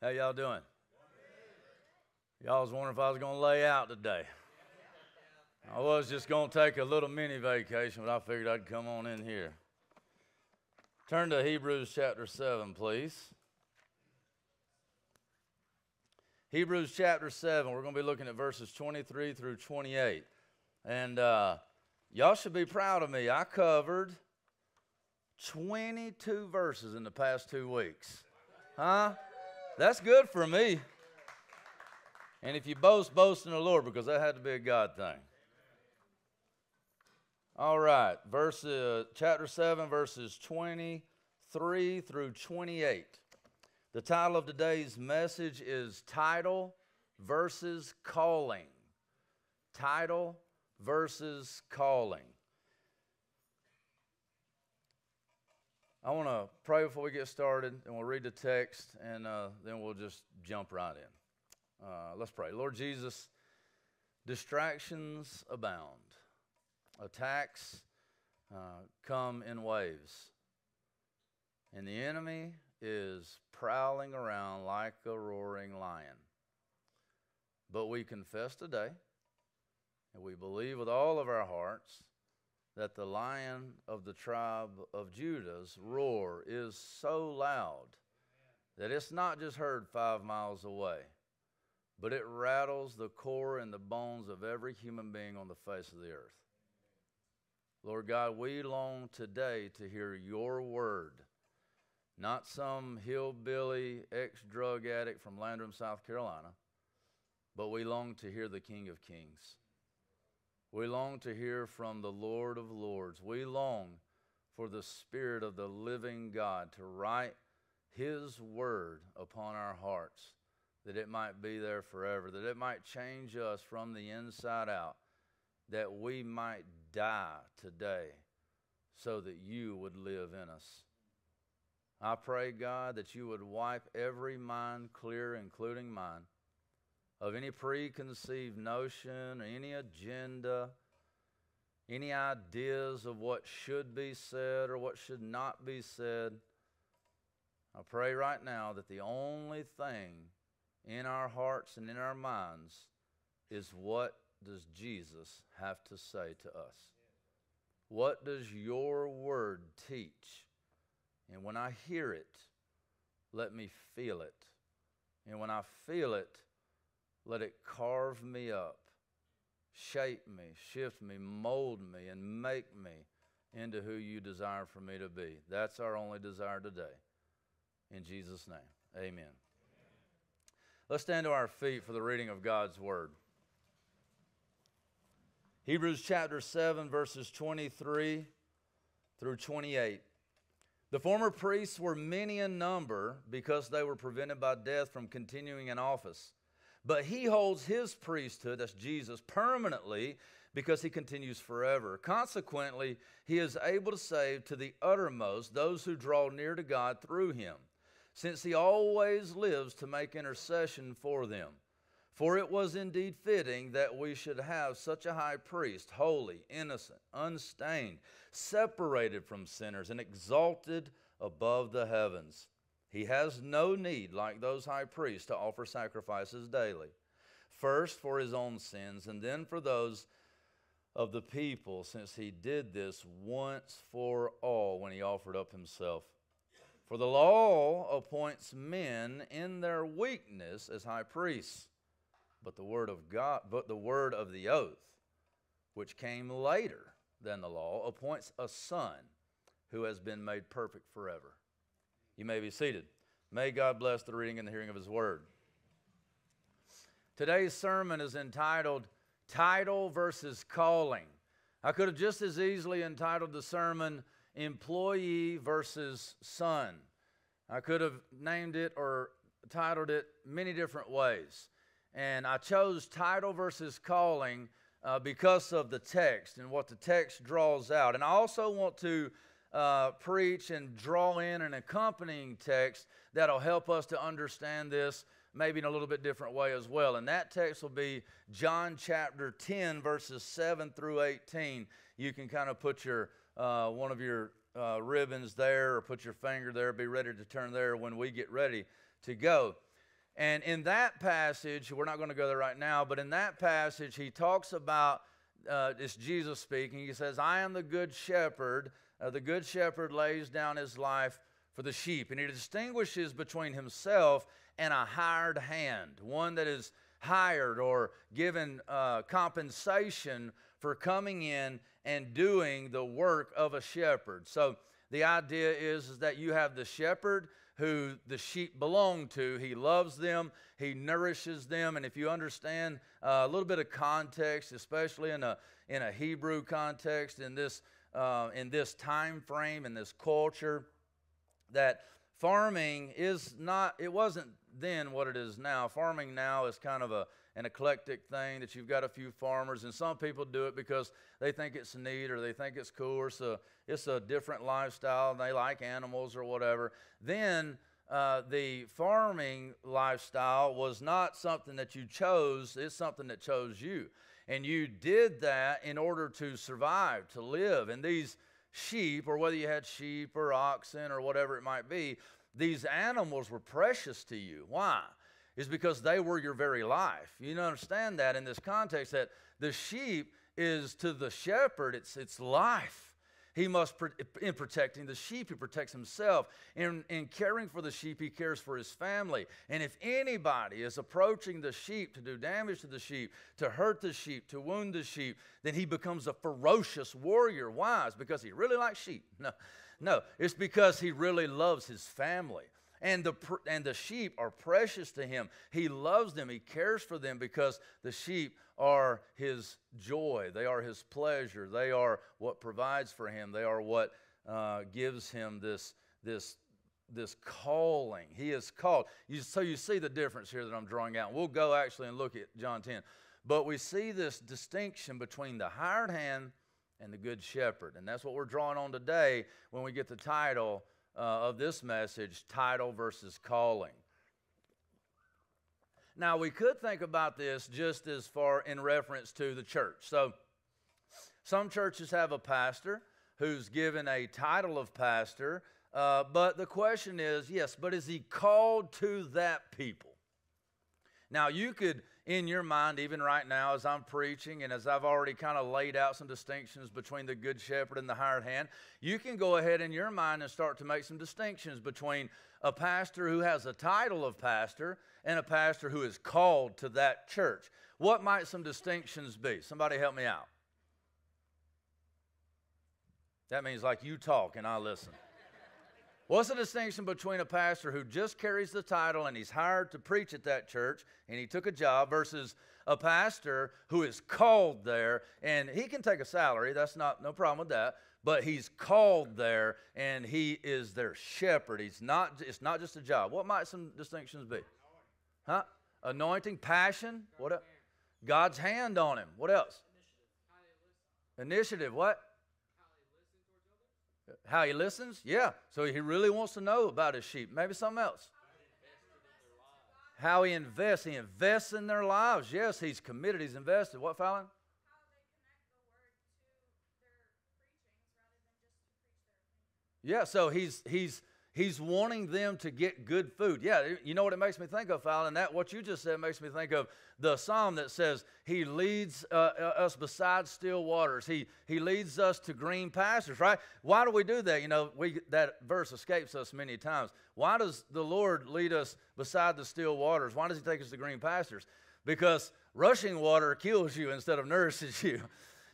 How y'all doing? Y'all was wondering if I was going to lay out today. I was just going to take a little mini vacation, but I figured I'd come on in here. Turn to Hebrews chapter 7, please. Hebrews chapter 7, we're going to be looking at verses 23 through 28. And uh, y'all should be proud of me. I covered 22 verses in the past two weeks. Huh? That's good for me. And if you boast, boast in the Lord because that had to be a God thing. All right, verse uh, chapter 7 verses 23 through 28. The title of today's message is title versus calling. Title versus calling. I want to pray before we get started, and we'll read the text, and uh, then we'll just jump right in. Uh, let's pray. Lord Jesus, distractions abound, attacks uh, come in waves, and the enemy is prowling around like a roaring lion. But we confess today, and we believe with all of our hearts that the lion of the tribe of Judah's roar is so loud that it's not just heard five miles away, but it rattles the core and the bones of every human being on the face of the earth. Lord God, we long today to hear your word, not some hillbilly ex drug addict from Landrum, South Carolina, but we long to hear the King of Kings. We long to hear from the Lord of Lords. We long for the Spirit of the living God to write His word upon our hearts, that it might be there forever, that it might change us from the inside out, that we might die today so that you would live in us. I pray, God, that you would wipe every mind clear, including mine of any preconceived notion, any agenda, any ideas of what should be said or what should not be said. I pray right now that the only thing in our hearts and in our minds is what does Jesus have to say to us? What does your word teach? And when I hear it, let me feel it. And when I feel it, let it carve me up, shape me, shift me, mold me, and make me into who you desire for me to be. That's our only desire today. In Jesus' name, amen. amen. Let's stand to our feet for the reading of God's word. Hebrews chapter 7, verses 23 through 28. The former priests were many in number because they were prevented by death from continuing in office. But he holds his priesthood, that's Jesus, permanently because he continues forever. Consequently, he is able to save to the uttermost those who draw near to God through him, since he always lives to make intercession for them. For it was indeed fitting that we should have such a high priest, holy, innocent, unstained, separated from sinners, and exalted above the heavens he has no need, like those high priests, to offer sacrifices daily, first for his own sins, and then for those of the people, since he did this once for all when he offered up himself. For the law appoints men in their weakness as high priests, but the word of God, but the word of the oath, which came later than the law, appoints a son who has been made perfect forever. You may be seated. May God bless the reading and the hearing of His word. Today's sermon is entitled Title versus Calling. I could have just as easily entitled the sermon Employee versus Son. I could have named it or titled it many different ways. And I chose title versus calling uh, because of the text and what the text draws out. And I also want to uh, preach and draw in an accompanying text that'll help us to understand this maybe in a little bit different way as well. And that text will be John chapter 10, verses 7 through 18. You can kind of put your uh, one of your uh, ribbons there or put your finger there, be ready to turn there when we get ready to go. And in that passage, we're not going to go there right now, but in that passage, he talks about uh, it's Jesus speaking. He says, I am the good shepherd. Uh, the good shepherd lays down his life for the sheep. And he distinguishes between himself and a hired hand, one that is hired or given uh, compensation for coming in and doing the work of a shepherd. So the idea is, is that you have the shepherd who the sheep belong to. He loves them, he nourishes them. And if you understand uh, a little bit of context, especially in a, in a Hebrew context, in this, uh, in this time frame, in this culture, that farming is not, it wasn't then what it is now. Farming now is kind of a, an eclectic thing that you've got a few farmers, and some people do it because they think it's neat or they think it's cool or it's a, it's a different lifestyle and they like animals or whatever. Then uh, the farming lifestyle was not something that you chose, it's something that chose you. And you did that in order to survive, to live. And these sheep, or whether you had sheep or oxen or whatever it might be, these animals were precious to you. Why? Is because they were your very life. You understand that in this context that the sheep is to the shepherd, it's, it's life. He must, in protecting the sheep, he protects himself. In, in caring for the sheep, he cares for his family. And if anybody is approaching the sheep to do damage to the sheep, to hurt the sheep, to wound the sheep, then he becomes a ferocious warrior. Why? It's because he really likes sheep. No, no, it's because he really loves his family. And the, and the sheep are precious to him. He loves them. He cares for them because the sheep are his joy. They are his pleasure. They are what provides for him. They are what uh, gives him this, this, this calling. He is called. You, so you see the difference here that I'm drawing out. We'll go actually and look at John 10. But we see this distinction between the hired hand and the good shepherd. And that's what we're drawing on today when we get the title uh, of this message title versus calling. Now, we could think about this just as far in reference to the church. So, some churches have a pastor who's given a title of pastor, uh, but the question is yes, but is he called to that people? Now, you could in your mind, even right now, as I'm preaching and as I've already kind of laid out some distinctions between the good shepherd and the hired hand, you can go ahead in your mind and start to make some distinctions between a pastor who has a title of pastor and a pastor who is called to that church. What might some distinctions be? Somebody help me out. That means like you talk and I listen. What's the distinction between a pastor who just carries the title and he's hired to preach at that church and he took a job versus a pastor who is called there and he can take a salary, that's not no problem with that, but he's called there and he is their shepherd. He's not it's not just a job. What might some distinctions be? Huh? Anointing, passion, what? God's hand on him. What else? Initiative, what? How he listens? Yeah. So he really wants to know about his sheep. Maybe something else. How he invests. He invests in their lives. Yes, he's committed. He's invested. What, Fallon? Yeah, so he's he's He's wanting them to get good food. Yeah, you know what it makes me think of, Fallon? That what you just said makes me think of the psalm that says he leads uh, uh, us beside still waters. He he leads us to green pastures. Right? Why do we do that? You know, we that verse escapes us many times. Why does the Lord lead us beside the still waters? Why does He take us to green pastures? Because rushing water kills you instead of nourishes you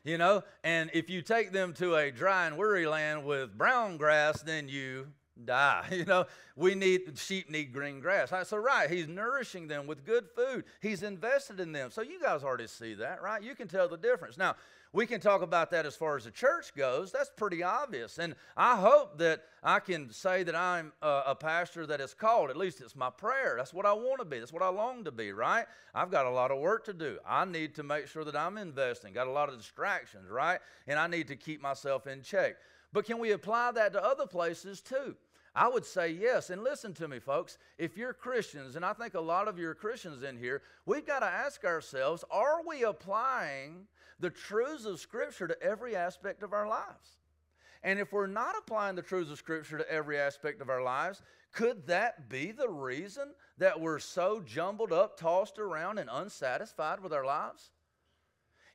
you know and if you take them to a dry and weary land with brown grass then you die. You know, we need, sheep need green grass. So, right, he's nourishing them with good food. He's invested in them. So, you guys already see that, right? You can tell the difference. Now, we can talk about that as far as the church goes. That's pretty obvious. And I hope that I can say that I'm a, a pastor that is called. At least it's my prayer. That's what I want to be. That's what I long to be, right? I've got a lot of work to do. I need to make sure that I'm investing. Got a lot of distractions, right? And I need to keep myself in check. But can we apply that to other places too? I would say yes. And listen to me, folks. If you're Christians, and I think a lot of you are Christians in here, we've got to ask ourselves are we applying the truths of Scripture to every aspect of our lives? And if we're not applying the truths of Scripture to every aspect of our lives, could that be the reason that we're so jumbled up, tossed around, and unsatisfied with our lives?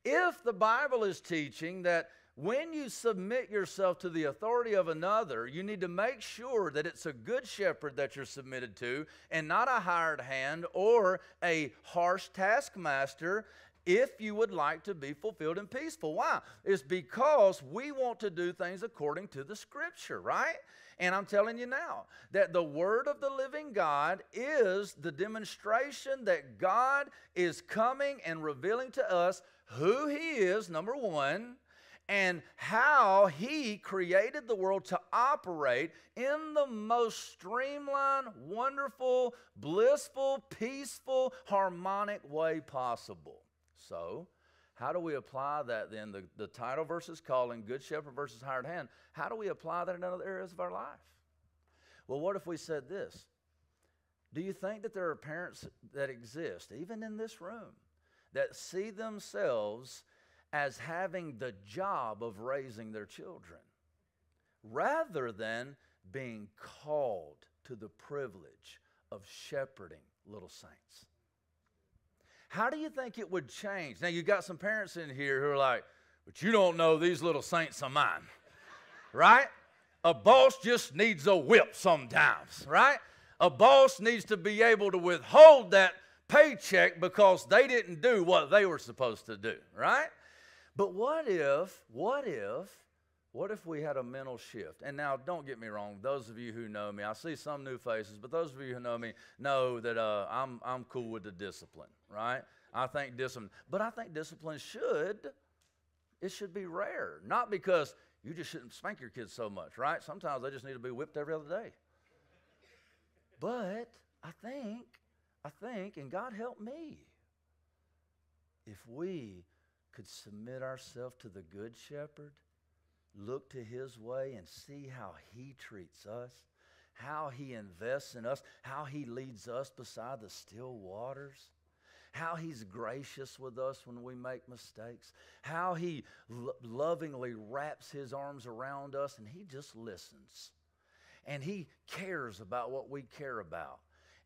If the Bible is teaching that when you submit yourself to the authority of another, you need to make sure that it's a good shepherd that you're submitted to and not a hired hand or a harsh taskmaster if you would like to be fulfilled and peaceful. Why? It's because we want to do things according to the scripture, right? And I'm telling you now that the Word of the living God is the demonstration that God is coming and revealing to us who He is, number one, and how He created the world to operate in the most streamlined, wonderful, blissful, peaceful, harmonic way possible. So, how do we apply that then? The, the title versus calling, good shepherd versus hired hand. How do we apply that in other areas of our life? Well, what if we said this? Do you think that there are parents that exist, even in this room, that see themselves as having the job of raising their children rather than being called to the privilege of shepherding little saints? How do you think it would change? Now, you got some parents in here who are like, but you don't know these little saints of mine, right? A boss just needs a whip sometimes, right? A boss needs to be able to withhold that paycheck because they didn't do what they were supposed to do, right? But what if, what if, what if we had a mental shift? And now, don't get me wrong, those of you who know me, I see some new faces, but those of you who know me know that uh, I'm, I'm cool with the discipline, right? I think discipline, but I think discipline should, it should be rare. Not because you just shouldn't spank your kids so much, right? Sometimes they just need to be whipped every other day. But I think, I think, and God help me, if we could submit ourselves to the Good Shepherd, look to His way, and see how He treats us, how He invests in us, how He leads us beside the still waters how He's gracious with us when we make mistakes, how He lo- lovingly wraps His arms around us and He just listens. And He cares about what we care about.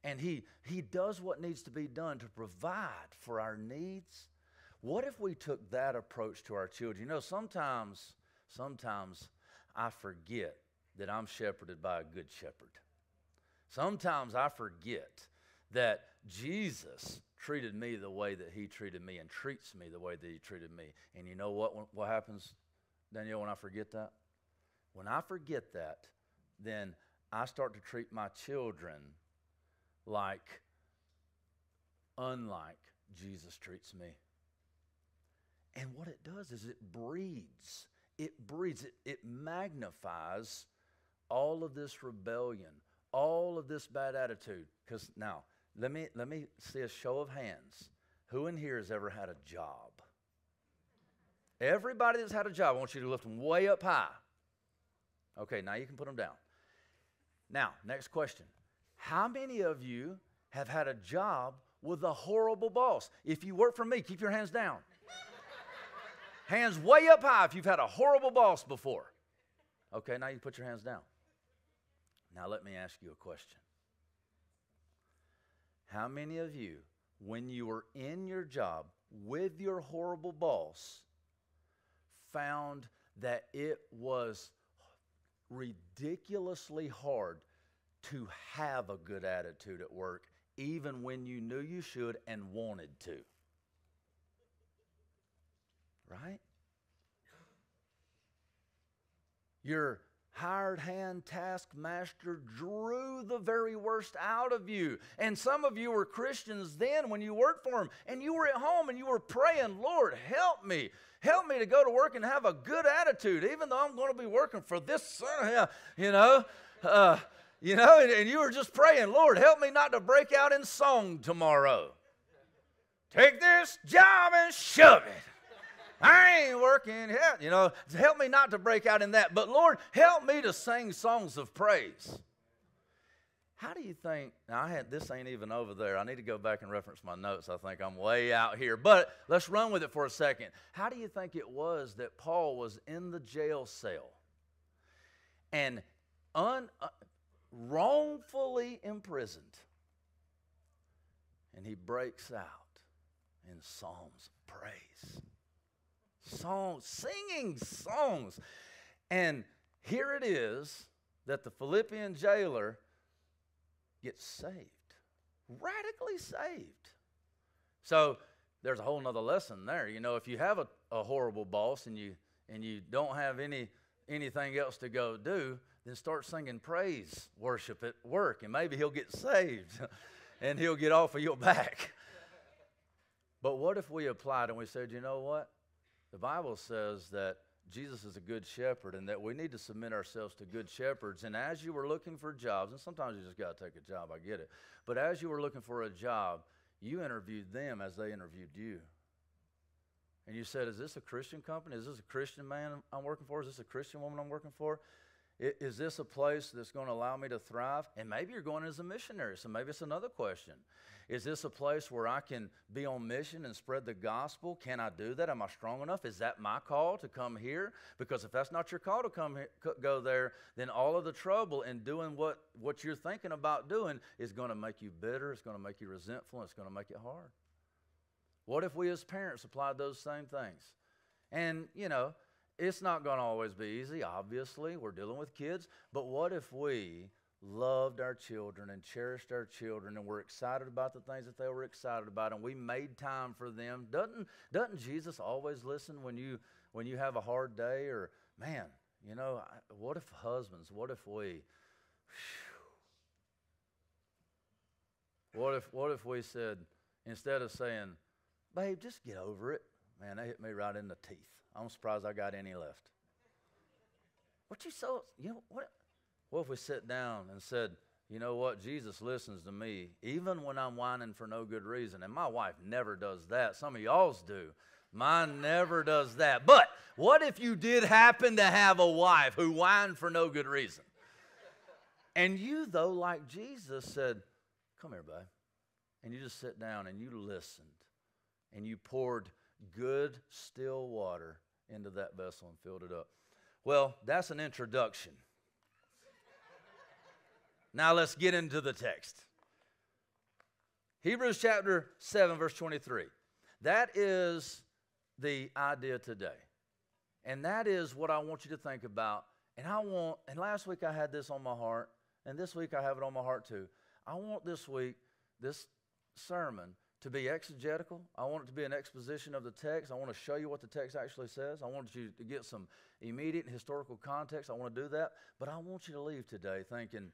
And he, he does what needs to be done to provide for our needs. What if we took that approach to our children? You know, sometimes, sometimes I forget that I'm shepherded by a good shepherd. Sometimes I forget that Jesus treated me the way that he treated me and treats me the way that he treated me. And you know what, what happens, Danielle, when I forget that? When I forget that, then I start to treat my children like, unlike Jesus treats me. And what it does is it breeds, it breeds, it, it magnifies all of this rebellion, all of this bad attitude. Because now, let me, let me see a show of hands. Who in here has ever had a job? Everybody that's had a job, I want you to lift them way up high. Okay, now you can put them down. Now, next question. How many of you have had a job with a horrible boss? If you work for me, keep your hands down. Hands way up high if you've had a horrible boss before. Okay, now you put your hands down. Now let me ask you a question. How many of you, when you were in your job with your horrible boss, found that it was ridiculously hard to have a good attitude at work, even when you knew you should and wanted to? Right? Your hired hand taskmaster drew the very worst out of you. And some of you were Christians then when you worked for him, and you were at home and you were praying, Lord, help me. Help me to go to work and have a good attitude, even though I'm going to be working for this son, you know. Uh, you know, and, and you were just praying, Lord, help me not to break out in song tomorrow. Take this job and shove it. I ain't working. Help, you know, help me not to break out in that. But Lord, help me to sing songs of praise. How do you think? I had this ain't even over there. I need to go back and reference my notes. I think I'm way out here. But let's run with it for a second. How do you think it was that Paul was in the jail cell and un, uh, wrongfully imprisoned. And he breaks out in psalms of praise. Songs, singing songs. And here it is that the Philippian jailer gets saved, radically saved. So there's a whole nother lesson there. You know, if you have a, a horrible boss and you and you don't have any anything else to go do, then start singing praise worship at work, and maybe he'll get saved and he'll get off of your back. But what if we applied and we said, you know what? The Bible says that Jesus is a good shepherd and that we need to submit ourselves to good shepherds. And as you were looking for jobs, and sometimes you just got to take a job, I get it. But as you were looking for a job, you interviewed them as they interviewed you. And you said, Is this a Christian company? Is this a Christian man I'm working for? Is this a Christian woman I'm working for? Is this a place that's going to allow me to thrive? And maybe you're going as a missionary, so maybe it's another question. Is this a place where I can be on mission and spread the gospel? Can I do that? Am I strong enough? Is that my call to come here? Because if that's not your call to come here, go there, then all of the trouble in doing what, what you're thinking about doing is going to make you bitter, it's going to make you resentful, it's going to make it hard. What if we as parents applied those same things? And, you know, it's not going to always be easy, obviously. We're dealing with kids. But what if we loved our children and cherished our children and were excited about the things that they were excited about and we made time for them? Doesn't, doesn't Jesus always listen when you, when you have a hard day? Or, man, you know, what if husbands, what if we, what if, what if we said, instead of saying, babe, just get over it, man, that hit me right in the teeth. I'm surprised I got any left. What you so, you know, what? What if we sit down and said, you know what? Jesus listens to me even when I'm whining for no good reason. And my wife never does that. Some of y'all's do. Mine never does that. But what if you did happen to have a wife who whined for no good reason? And you, though, like Jesus, said, Come here, babe. And you just sit down and you listened and you poured good, still water into that vessel and filled it up. Well, that's an introduction. now let's get into the text. Hebrews chapter 7, verse 23. That is the idea today. And that is what I want you to think about. And I want, and last week I had this on my heart, and this week I have it on my heart too. I want this week, this sermon, to be exegetical. I want it to be an exposition of the text. I want to show you what the text actually says. I want you to get some immediate historical context. I want to do that. But I want you to leave today thinking,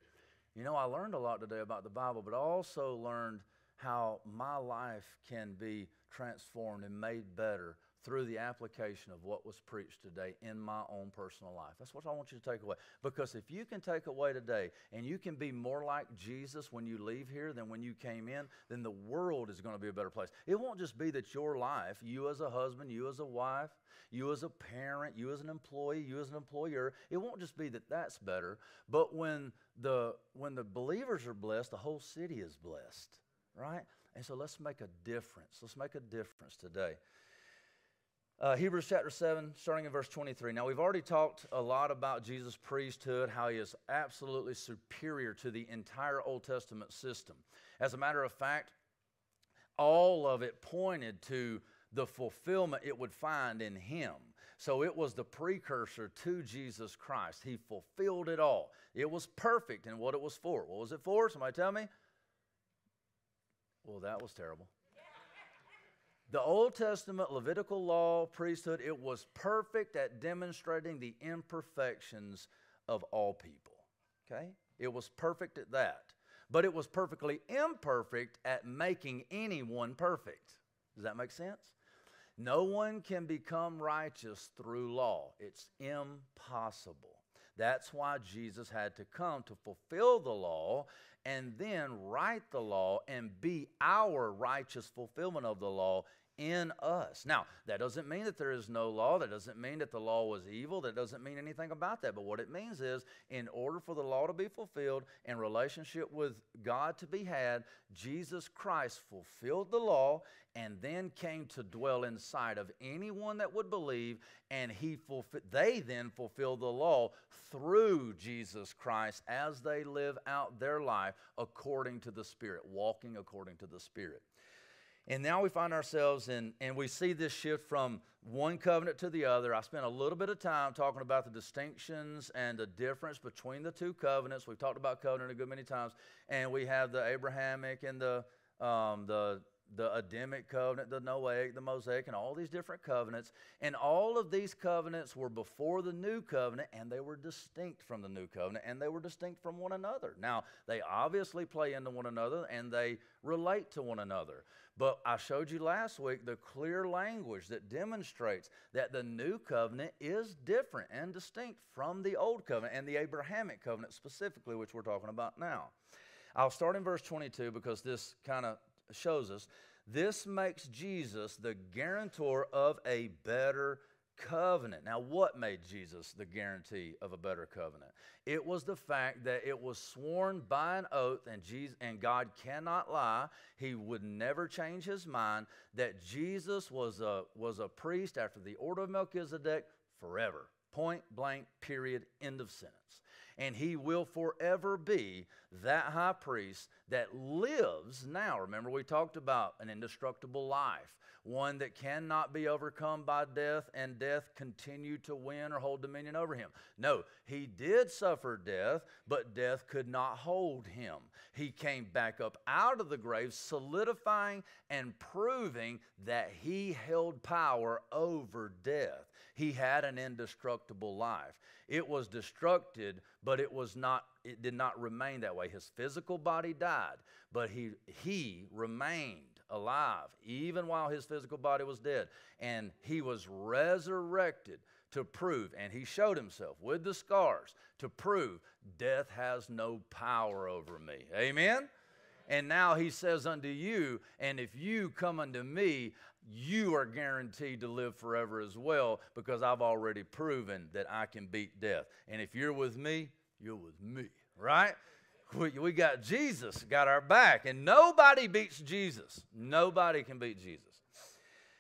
you know, I learned a lot today about the Bible, but I also learned how my life can be transformed and made better through the application of what was preached today in my own personal life. That's what I want you to take away. Because if you can take away today and you can be more like Jesus when you leave here than when you came in, then the world is going to be a better place. It won't just be that your life, you as a husband, you as a wife, you as a parent, you as an employee, you as an employer, it won't just be that that's better, but when the when the believers are blessed, the whole city is blessed, right? And so let's make a difference. Let's make a difference today. Uh, Hebrews chapter 7, starting in verse 23. Now, we've already talked a lot about Jesus' priesthood, how he is absolutely superior to the entire Old Testament system. As a matter of fact, all of it pointed to the fulfillment it would find in him. So it was the precursor to Jesus Christ. He fulfilled it all. It was perfect in what it was for. What was it for? Somebody tell me? Well, that was terrible. The Old Testament Levitical law, priesthood, it was perfect at demonstrating the imperfections of all people. Okay? It was perfect at that. But it was perfectly imperfect at making anyone perfect. Does that make sense? No one can become righteous through law, it's impossible. That's why Jesus had to come to fulfill the law and then write the law and be our righteous fulfillment of the law in us. Now, that doesn't mean that there is no law. That doesn't mean that the law was evil. That doesn't mean anything about that. But what it means is, in order for the law to be fulfilled and relationship with God to be had, Jesus Christ fulfilled the law and then came to dwell inside of anyone that would believe, and he fulfill, they then fulfill the law through Jesus Christ as they live out their life according to the Spirit, walking according to the Spirit. And now we find ourselves in, and we see this shift from one covenant to the other. I spent a little bit of time talking about the distinctions and the difference between the two covenants. We've talked about covenant a good many times, and we have the Abrahamic and the um, the the Adamic covenant, the Noahic, the Mosaic, and all these different covenants. And all of these covenants were before the new covenant, and they were distinct from the new covenant, and they were distinct from one another. Now, they obviously play into one another and they relate to one another. But I showed you last week the clear language that demonstrates that the new covenant is different and distinct from the old covenant and the Abrahamic covenant specifically, which we're talking about now. I'll start in verse 22 because this kind of shows us this makes Jesus the guarantor of a better covenant. Now, what made Jesus the guarantee of a better covenant? It was the fact that it was sworn by an oath, and, Jesus, and God cannot lie. He would never change his mind that Jesus was a, was a priest after the order of Melchizedek forever. Point blank, period, end of sentence and he will forever be that high priest that lives now. Remember, we talked about an indestructible life, one that cannot be overcome by death, and death continue to win or hold dominion over him. No, he did suffer death, but death could not hold him. He came back up out of the grave, solidifying and proving that he held power over death. He had an indestructible life. It was destructed, but it was not it did not remain that way. His physical body died, but he he remained alive even while his physical body was dead. And he was resurrected to prove, and he showed himself with the scars to prove death has no power over me. Amen? And now he says unto you, and if you come unto me, you are guaranteed to live forever as well because I've already proven that I can beat death. And if you're with me, you're with me, right? We, we got Jesus, got our back, and nobody beats Jesus. Nobody can beat Jesus.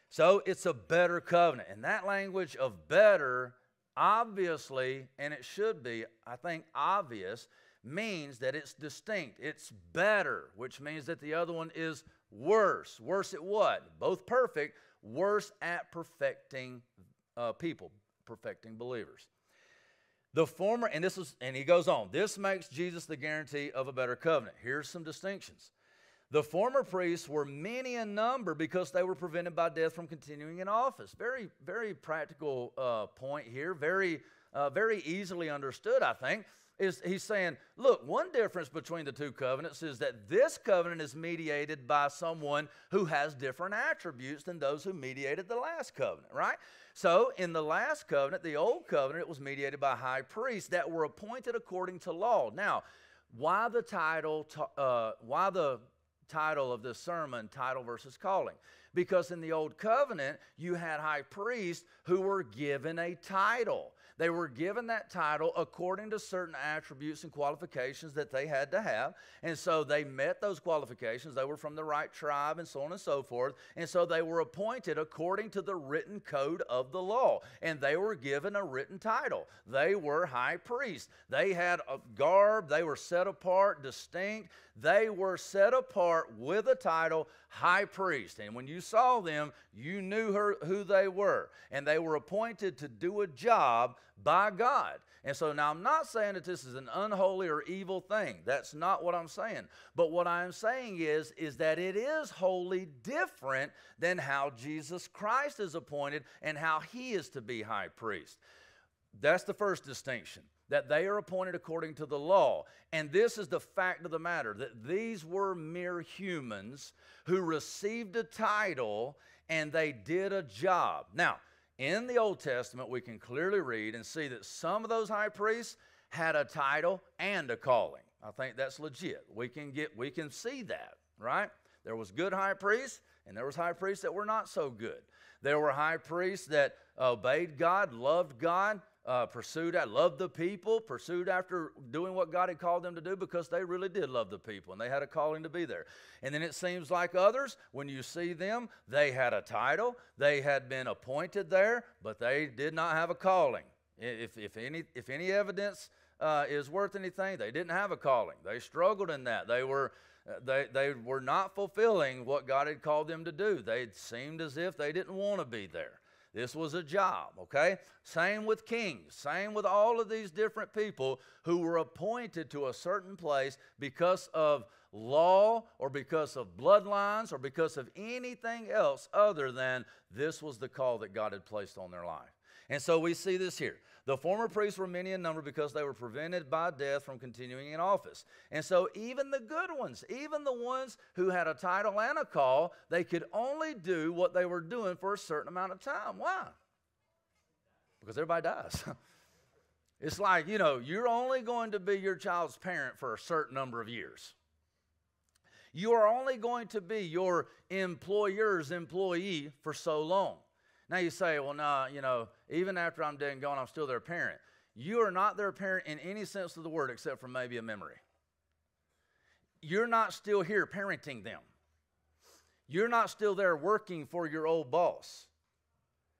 So it's a better covenant. And that language of better, obviously, and it should be, I think, obvious, means that it's distinct. It's better, which means that the other one is worse. Worse at what? Both perfect, worse at perfecting uh, people, perfecting believers. The former, and this is, and he goes on, this makes Jesus the guarantee of a better covenant. Here's some distinctions. The former priests were many in number because they were prevented by death from continuing in office. Very, very practical uh, point here. Very, uh, very easily understood, I think is he's saying, look, one difference between the two covenants is that this covenant is mediated by someone who has different attributes than those who mediated the last covenant, right? So in the last covenant, the old covenant, it was mediated by high priests that were appointed according to law. Now, why the title? Uh, why the title of this sermon, title versus calling? Because in the old covenant, you had high priests who were given a title. They were given that title according to certain attributes and qualifications that they had to have. And so they met those qualifications. They were from the right tribe and so on and so forth. And so they were appointed according to the written code of the law. And they were given a written title. They were high priests. They had a garb, they were set apart, distinct. They were set apart with a title, high priest. And when you saw them, you knew her, who they were. And they were appointed to do a job by God. And so now I'm not saying that this is an unholy or evil thing. That's not what I'm saying. But what I'm saying is is that it is wholly different than how Jesus Christ is appointed and how he is to be high priest. That's the first distinction that they are appointed according to the law. And this is the fact of the matter that these were mere humans who received a title and they did a job. Now, in the Old Testament, we can clearly read and see that some of those high priests had a title and a calling. I think that's legit. We can get we can see that, right? There was good high priests And there was high priests that were not so good. There were high priests that obeyed God, loved God, uh, pursued, I loved the people, pursued after doing what God had called them to do because they really did love the people and they had a calling to be there. And then it seems like others, when you see them, they had a title, they had been appointed there, but they did not have a calling. If, if, any, if any evidence uh, is worth anything, they didn't have a calling. They struggled in that. They were, uh, they, they were not fulfilling what God had called them to do. They seemed as if they didn't want to be there. This was a job, okay? Same with kings, same with all of these different people who were appointed to a certain place because of law or because of bloodlines or because of anything else other than this was the call that God had placed on their life. And so we see this here. The former priests were many in number because they were prevented by death from continuing in office. And so even the good ones, even the ones who had a title and a call, they could only do what they were doing for a certain amount of time. Why? Because everybody dies. it's like, you know, you're only going to be your child's parent for a certain number of years. You are only going to be your employer's employee for so long. Now you say, well, nah, you know, even after I'm dead and gone, I'm still their parent. You are not their parent in any sense of the word except for maybe a memory. You're not still here parenting them. You're not still there working for your old boss.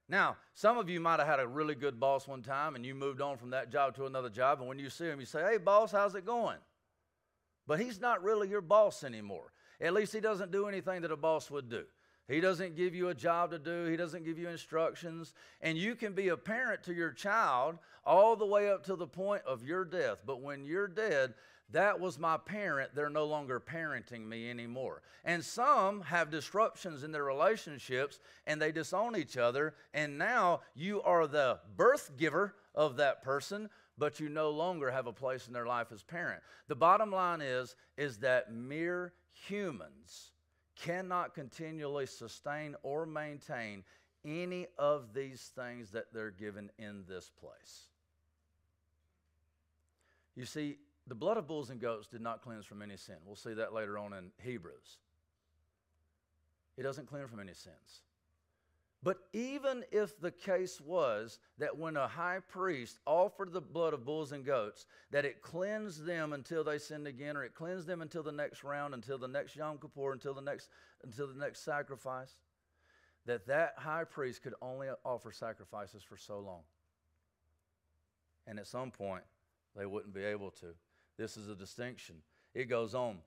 Now, some of you might have had a really good boss one time and you moved on from that job to another job, and when you see him, you say, Hey, boss, how's it going? But he's not really your boss anymore. At least he doesn't do anything that a boss would do. He doesn't give you a job to do, He doesn't give you instructions. And you can be a parent to your child all the way up to the point of your death. But when you're dead, that was my parent. They're no longer parenting me anymore. And some have disruptions in their relationships and they disown each other. And now you are the birth giver of that person, but you no longer have a place in their life as parent. The bottom line is, is that mere humans cannot continually sustain or maintain any of these things that they're given in this place. You see, the blood of bulls and goats did not cleanse from any sin. We'll see that later on in Hebrews. It doesn't cleanse from any sins. But even if the case was that when a high priest offered the blood of bulls and goats, that it cleansed them until they sinned again, or it cleansed them until the next round, until the next Yom Kippur, until the next, until the next sacrifice, that that high priest could only offer sacrifices for so long. And at some point, they wouldn't be able to. This is a distinction. It goes on.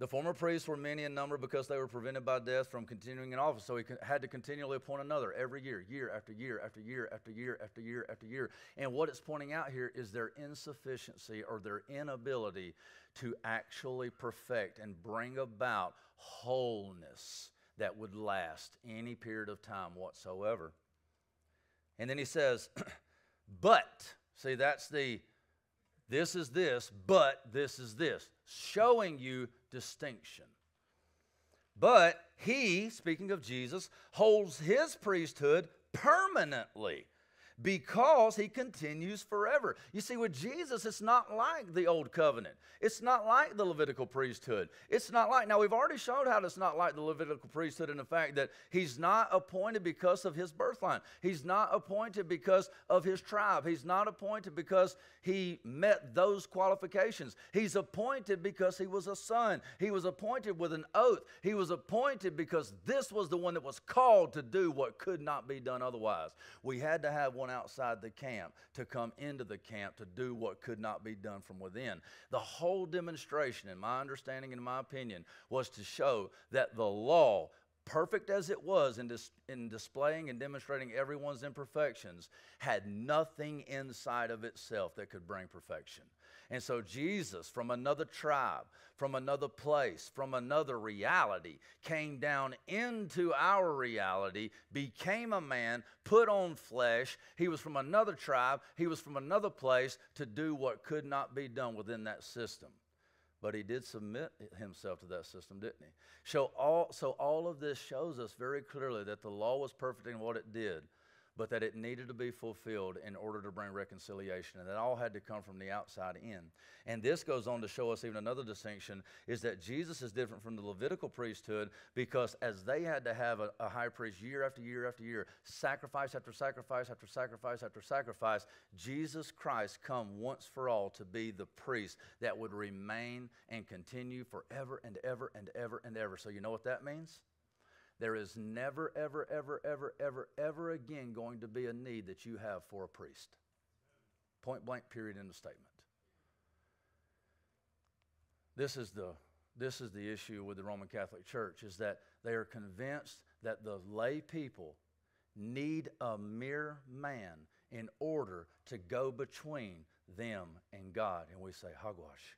The former priests were many in number because they were prevented by death from continuing in office. So he had to continually appoint another every year, year after year after year after year after year after year. And what it's pointing out here is their insufficiency or their inability to actually perfect and bring about wholeness that would last any period of time whatsoever. And then he says, but, see, that's the this is this, but this is this, showing you distinction. But he, speaking of Jesus, holds his priesthood permanently because he continues forever. You see, with Jesus, it's not like the old covenant. It's not like the Levitical priesthood. It's not like, now we've already showed how it's not like the Levitical priesthood in the fact that he's not appointed because of his birthline. He's not appointed because of his tribe. He's not appointed because he met those qualifications. He's appointed because he was a son. He was appointed with an oath. He was appointed because this was the one that was called to do what could not be done otherwise. We had to have one outside the camp to come into the camp to do what could not be done from within. The whole demonstration, in my understanding and my opinion, was to show that the law perfect as it was in, dis- in displaying and demonstrating everyone's imperfections, had nothing inside of itself that could bring perfection. And so Jesus, from another tribe, from another place, from another reality, came down into our reality, became a man, put on flesh. He was from another tribe, he was from another place to do what could not be done within that system. But he did submit himself to that system, didn't he? So all, so all of this shows us very clearly that the law was perfect in what it did, but that it needed to be fulfilled in order to bring reconciliation. And that all had to come from the outside in. And this goes on to show us even another distinction is that Jesus is different from the Levitical priesthood because as they had to have a, a high priest year after year after year, sacrifice after sacrifice after sacrifice after sacrifice, Jesus Christ come once for all to be the priest that would remain and continue forever and ever and ever and ever. So you know what that means? There is never, ever, ever, ever, ever, ever again going to be a need that you have for a priest. Point blank, period, in the statement. This is the this is the issue with the Roman Catholic Church is that they are convinced that the lay people need a mere man in order to go between them and God. And we say, hogwash,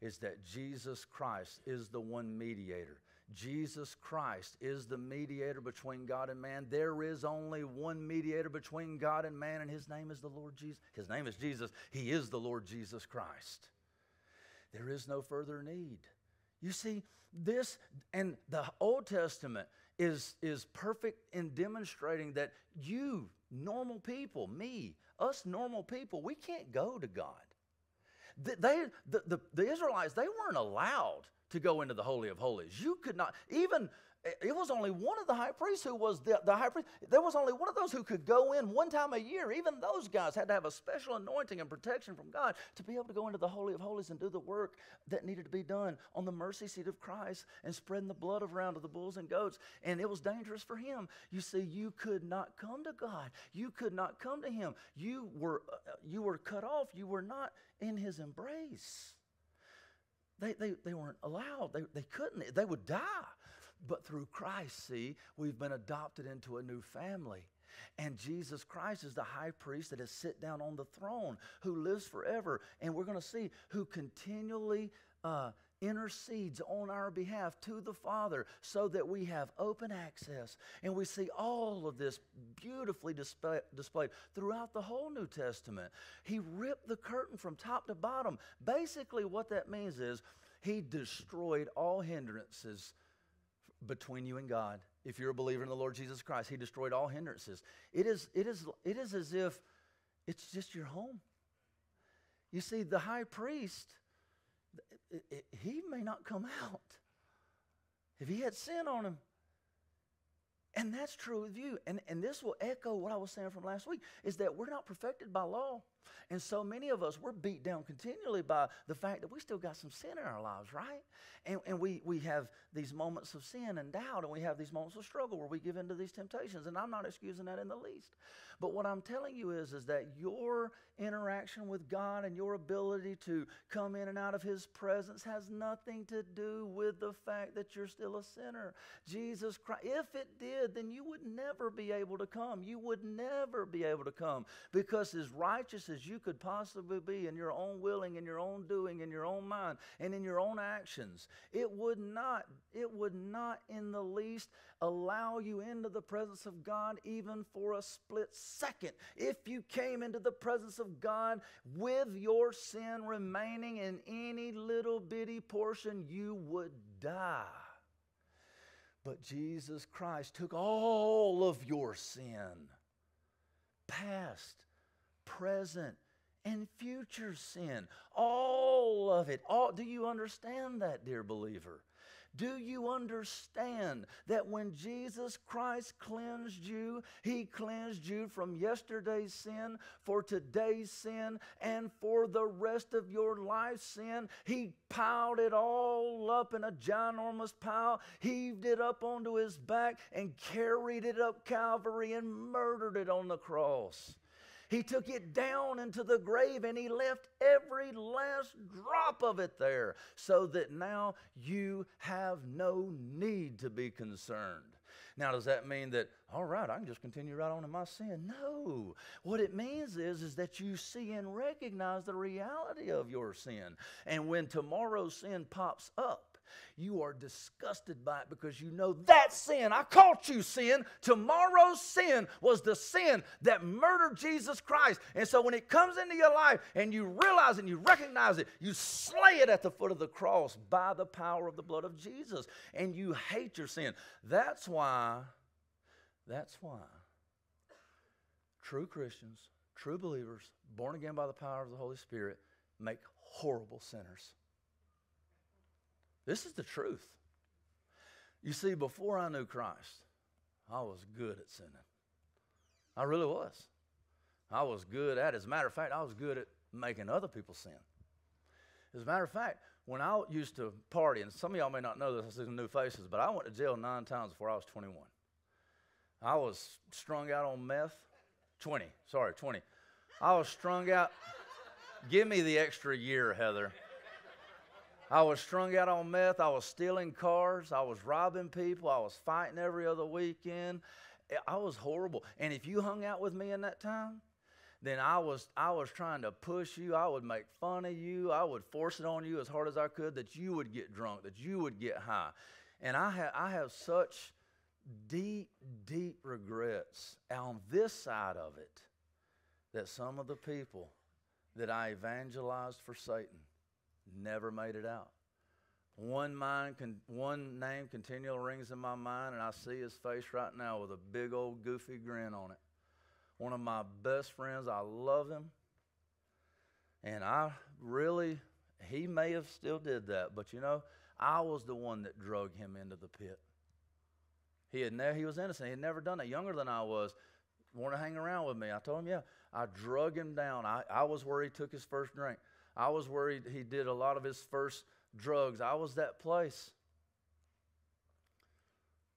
is that Jesus Christ is the one mediator. Jesus Christ is the mediator between God and man. There is only one mediator between God and man, and his name is the Lord Jesus. His name is Jesus. He is the Lord Jesus Christ. There is no further need. You see, this and the Old Testament is, is perfect in demonstrating that you, normal people, me, us normal people, we can't go to God. They, the, the, the Israelites, they weren't allowed to go into the Holy of Holies. You could not, even it was only one of the high priests who was the, the high priest. There was only one of those who could go in one time a year. Even those guys had to have a special anointing and protection from God to be able to go into the Holy of Holies and do the work that needed to be done on the mercy seat of Christ and spreading the blood around to the bulls and goats. And it was dangerous for him. You see, you could not come to God. You could not come to him. You were, uh, you were cut off. You were not in his embrace. They, they, they weren't allowed. They, they couldn't. They would die. But through Christ, see, we've been adopted into a new family. And Jesus Christ is the high priest that has sit down on the throne, who lives forever. And we're going to see who continually uh, intercedes on our behalf to the Father so that we have open access. And we see all of this beautifully display, displayed throughout the whole New Testament. He ripped the curtain from top to bottom. Basically, what that means is he destroyed all hindrances between you and God. If you're a believer in the Lord Jesus Christ, He destroyed all hindrances. It is, it is, it is as if it's just your home. You see, the high priest, he may not come out if he had sin on him. And that's true with you. And, and this will echo what I was saying from last week is that we're not perfected by law. And so many of us, we're beat down continually by the fact that we still got some sin in our lives, right? And, and we, we have these moments of sin and doubt, and we have these moments of struggle where we give in to these temptations. And I'm not excusing that in the least. But what I'm telling you is, is that your interaction with God and your ability to come in and out of His presence has nothing to do with the fact that you're still a sinner. Jesus Christ, if it did, then you would never be able to come. You would never be able to come because His righteous as you could possibly be in your own willing, in your own doing, in your own mind, and in your own actions, it would not, it would not in the least allow you into the presence of God even for a split second. If you came into the presence of God with your sin remaining in any little bitty portion, you would die. But Jesus Christ took all of your sin, past, present, and future sin. All of it. All, do you understand that, dear believer? Do you understand that when Jesus Christ cleansed you, He cleansed you from yesterday's sin, for today's sin, and for the rest of your life's sin? He piled it all up in a ginormous pile, heaved it up onto His back, and carried it up Calvary and murdered it on the cross. He took it down into the grave and he left every last drop of it there so that now you have no need to be concerned. Now, does that mean that, all right, I can just continue right on in my sin? No. What it means is, is that you see and recognize the reality of your sin. And when tomorrow's sin pops up, you are disgusted by it because you know that sin, I caught you sin. Tomorrow's sin was the sin that murdered Jesus Christ. And so when it comes into your life and you realize and you recognize it, you slay it at the foot of the cross by the power of the blood of Jesus. And you hate your sin. That's why, that's why true Christians, true believers, born again by the power of the Holy Spirit, make horrible sinners. This is the truth. You see, before I knew Christ, I was good at sinning. I really was. I was good at it. As a matter of fact, I was good at making other people sin. As a matter of fact, when I used to party, and some of y'all may not know this, I see some new faces, but I went to jail nine times before I was 21. I was strung out on meth. 20, sorry, 20. I was strung out. Give me the extra year, Heather. I was strung out on meth. I was stealing cars. I was robbing people. I was fighting every other weekend. I was horrible. And if you hung out with me in that time, then I was I was trying to push you. I would make fun of you. I would force it on you as hard as I could that you would get drunk, that you would get high. And I have I have such deep, deep regrets on this side of it that some of the people that I evangelized for Satan never made it out. One mind, con- one name continually rings in my mind, and I see his face right now with a big old goofy grin on it. One of my best friends, I love him, and I really, he may have still did that, but you know, I was the one that drug him into the pit. He had ne- he was innocent. He had never done that. Younger than I was, wanted to hang around with me. I told him, yeah. I drug him down. I, I was where he took his first drink. I was where he, did a lot of his first drugs. I was that place.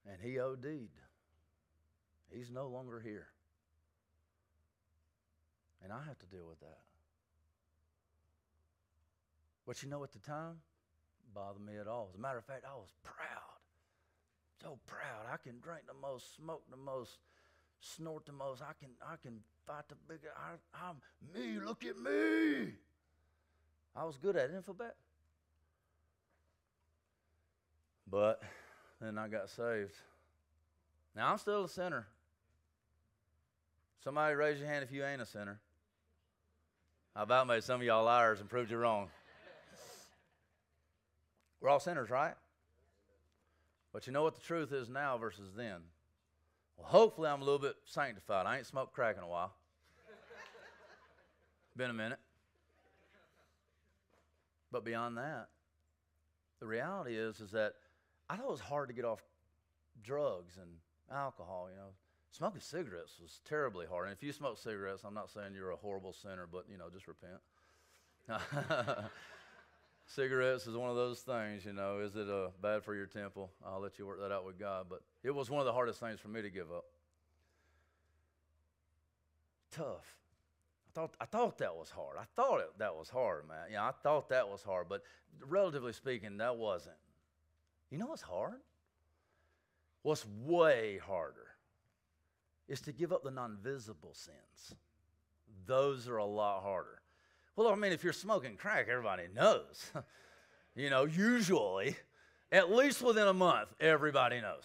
And he OD'd. He's no longer here. And I have to deal with that. But you know, at the time, bothered me at all. As a matter of fact, I was proud so proud. I can drink the most, smoke the most, snort the most. I can I can fight the biggest. I, am me. Look at me. I was good at it. But then I got saved. Now I'm still a sinner. Somebody raise your hand if you ain't a sinner. I about made some of y'all liars and proved you wrong. We're all sinners, right? But you know what the truth is now versus then? Well, hopefully I'm a little bit sanctified. I ain't smoked crack in a while. Been a minute. But beyond that, the reality is is that I thought it was hard to get off drugs and alcohol, you know. Smoking cigarettes was terribly hard. And if you smoke cigarettes, I'm not saying you're a horrible sinner, but you know, just repent. cigarettes is one of those things, you know. Is it uh, bad for your temple? I'll let you work that out with God. But it was one of the hardest things for me to give up. Tough. I thought, I thought that was hard. I thought it, that was hard, man. Yeah, I thought that was hard. But relatively speaking, that wasn't. You know what's hard? What's way harder is to give up the non visible sins. Those are a lot harder. Well, I mean, if you're smoking crack, everybody knows. you know, usually, at least within a month, everybody knows.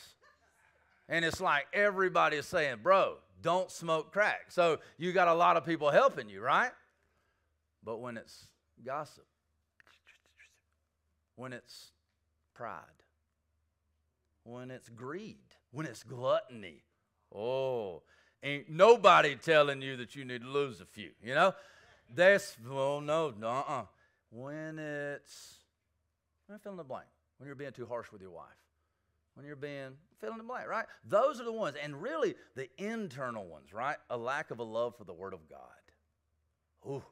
And it's like everybody is saying, bro, don't smoke crack. So you got a lot of people helping you, right? But when it's gossip, when it's pride, when it's greed, when it's gluttony, oh, ain't nobody telling you that you need to lose a few, you know? That's, well, no, uh-uh. When it's, when fill in the blank. When you're being too harsh with your wife. When you're being, fill in the blank, right? Those are the ones. And really, the internal ones, right? A lack of a love for the Word of God. Ooh.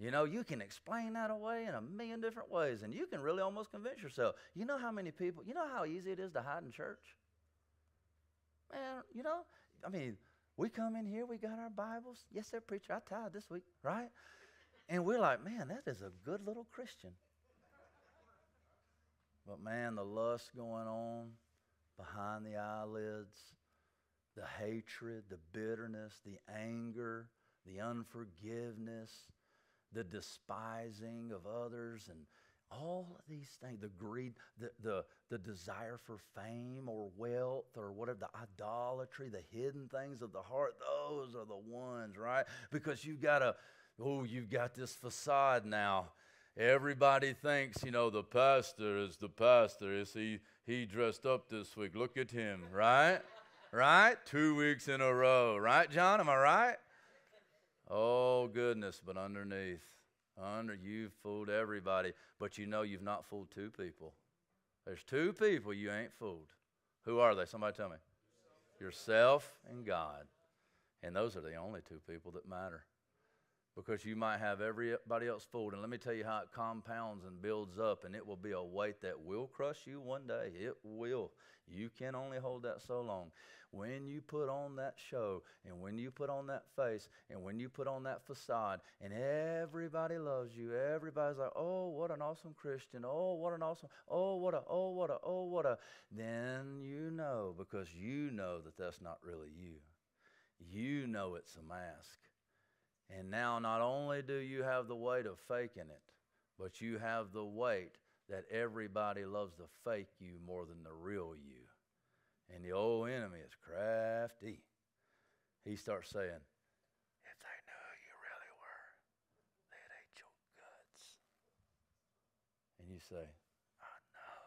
You know, you can explain that away in a million different ways, and you can really almost convince yourself. You know how many people, you know how easy it is to hide in church? Man, you know, I mean, we come in here, we got our Bibles. Yes, sir, preacher, I tithe this week, right? And we're like, man, that is a good little Christian. But man, the lust going on behind the eyelids, the hatred, the bitterness, the anger, the unforgiveness, the despising of others, and all of these things the greed the, the, the desire for fame or wealth or whatever the idolatry the hidden things of the heart those are the ones right? Because you've got a oh you've got this facade now everybody thinks you know the pastor is the pastor is he he dressed up this week look at him right right two weeks in a row right john am i right Oh, goodness, but underneath, under you've fooled everybody, but you know you've not fooled two people. There's two people you ain't fooled. Who are they? Somebody tell me. Yourself and God. And those are the only two people that matter. Because you might have everybody else fooled. And let me tell you how it compounds and builds up, and it will be a weight that will crush you one day. It will. You can only hold that so long when you put on that show and when you put on that face and when you put on that facade and everybody loves you, everybody's like, oh, what an awesome Christian. Oh, what an awesome, oh, what a, oh, what a, oh, what a, then you know because you know that that's not really you. You know it's a mask. And now not only do you have the weight of faking it, but you have the weight that everybody loves to fake you more than the real you. And the old enemy is crafty. He starts saying, if they knew you really were, they'd eat your guts. And you say, I know.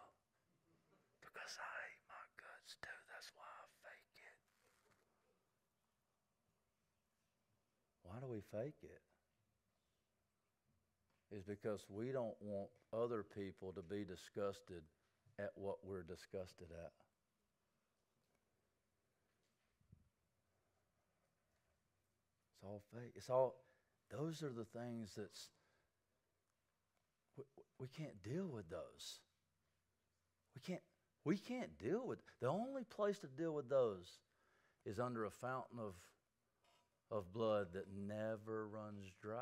Because I ate my guts too. That's why I fake it. Why do we fake it? Is because we don't want other people to be disgusted at what we're disgusted at. It's all fake. It's all, those are the things that's, we, we can't deal with those. We can't, we can't deal with, the only place to deal with those is under a fountain of, of blood that never runs dry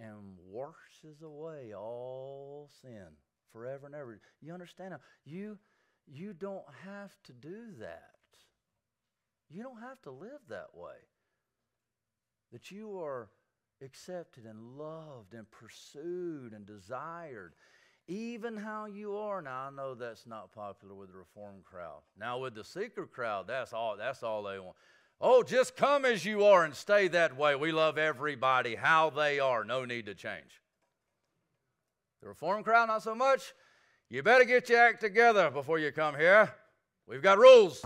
and washes away all sin forever and ever. You understand now? You, you don't have to do that. You don't have to live that way that you are accepted and loved and pursued and desired, even how you are. Now I know that's not popular with the reform crowd. Now with the seeker crowd, that's all that's all they want. Oh, just come as you are and stay that way. We love everybody how they are. No need to change. The reform crowd, not so much. You better get your act together before you come here. We've got rules.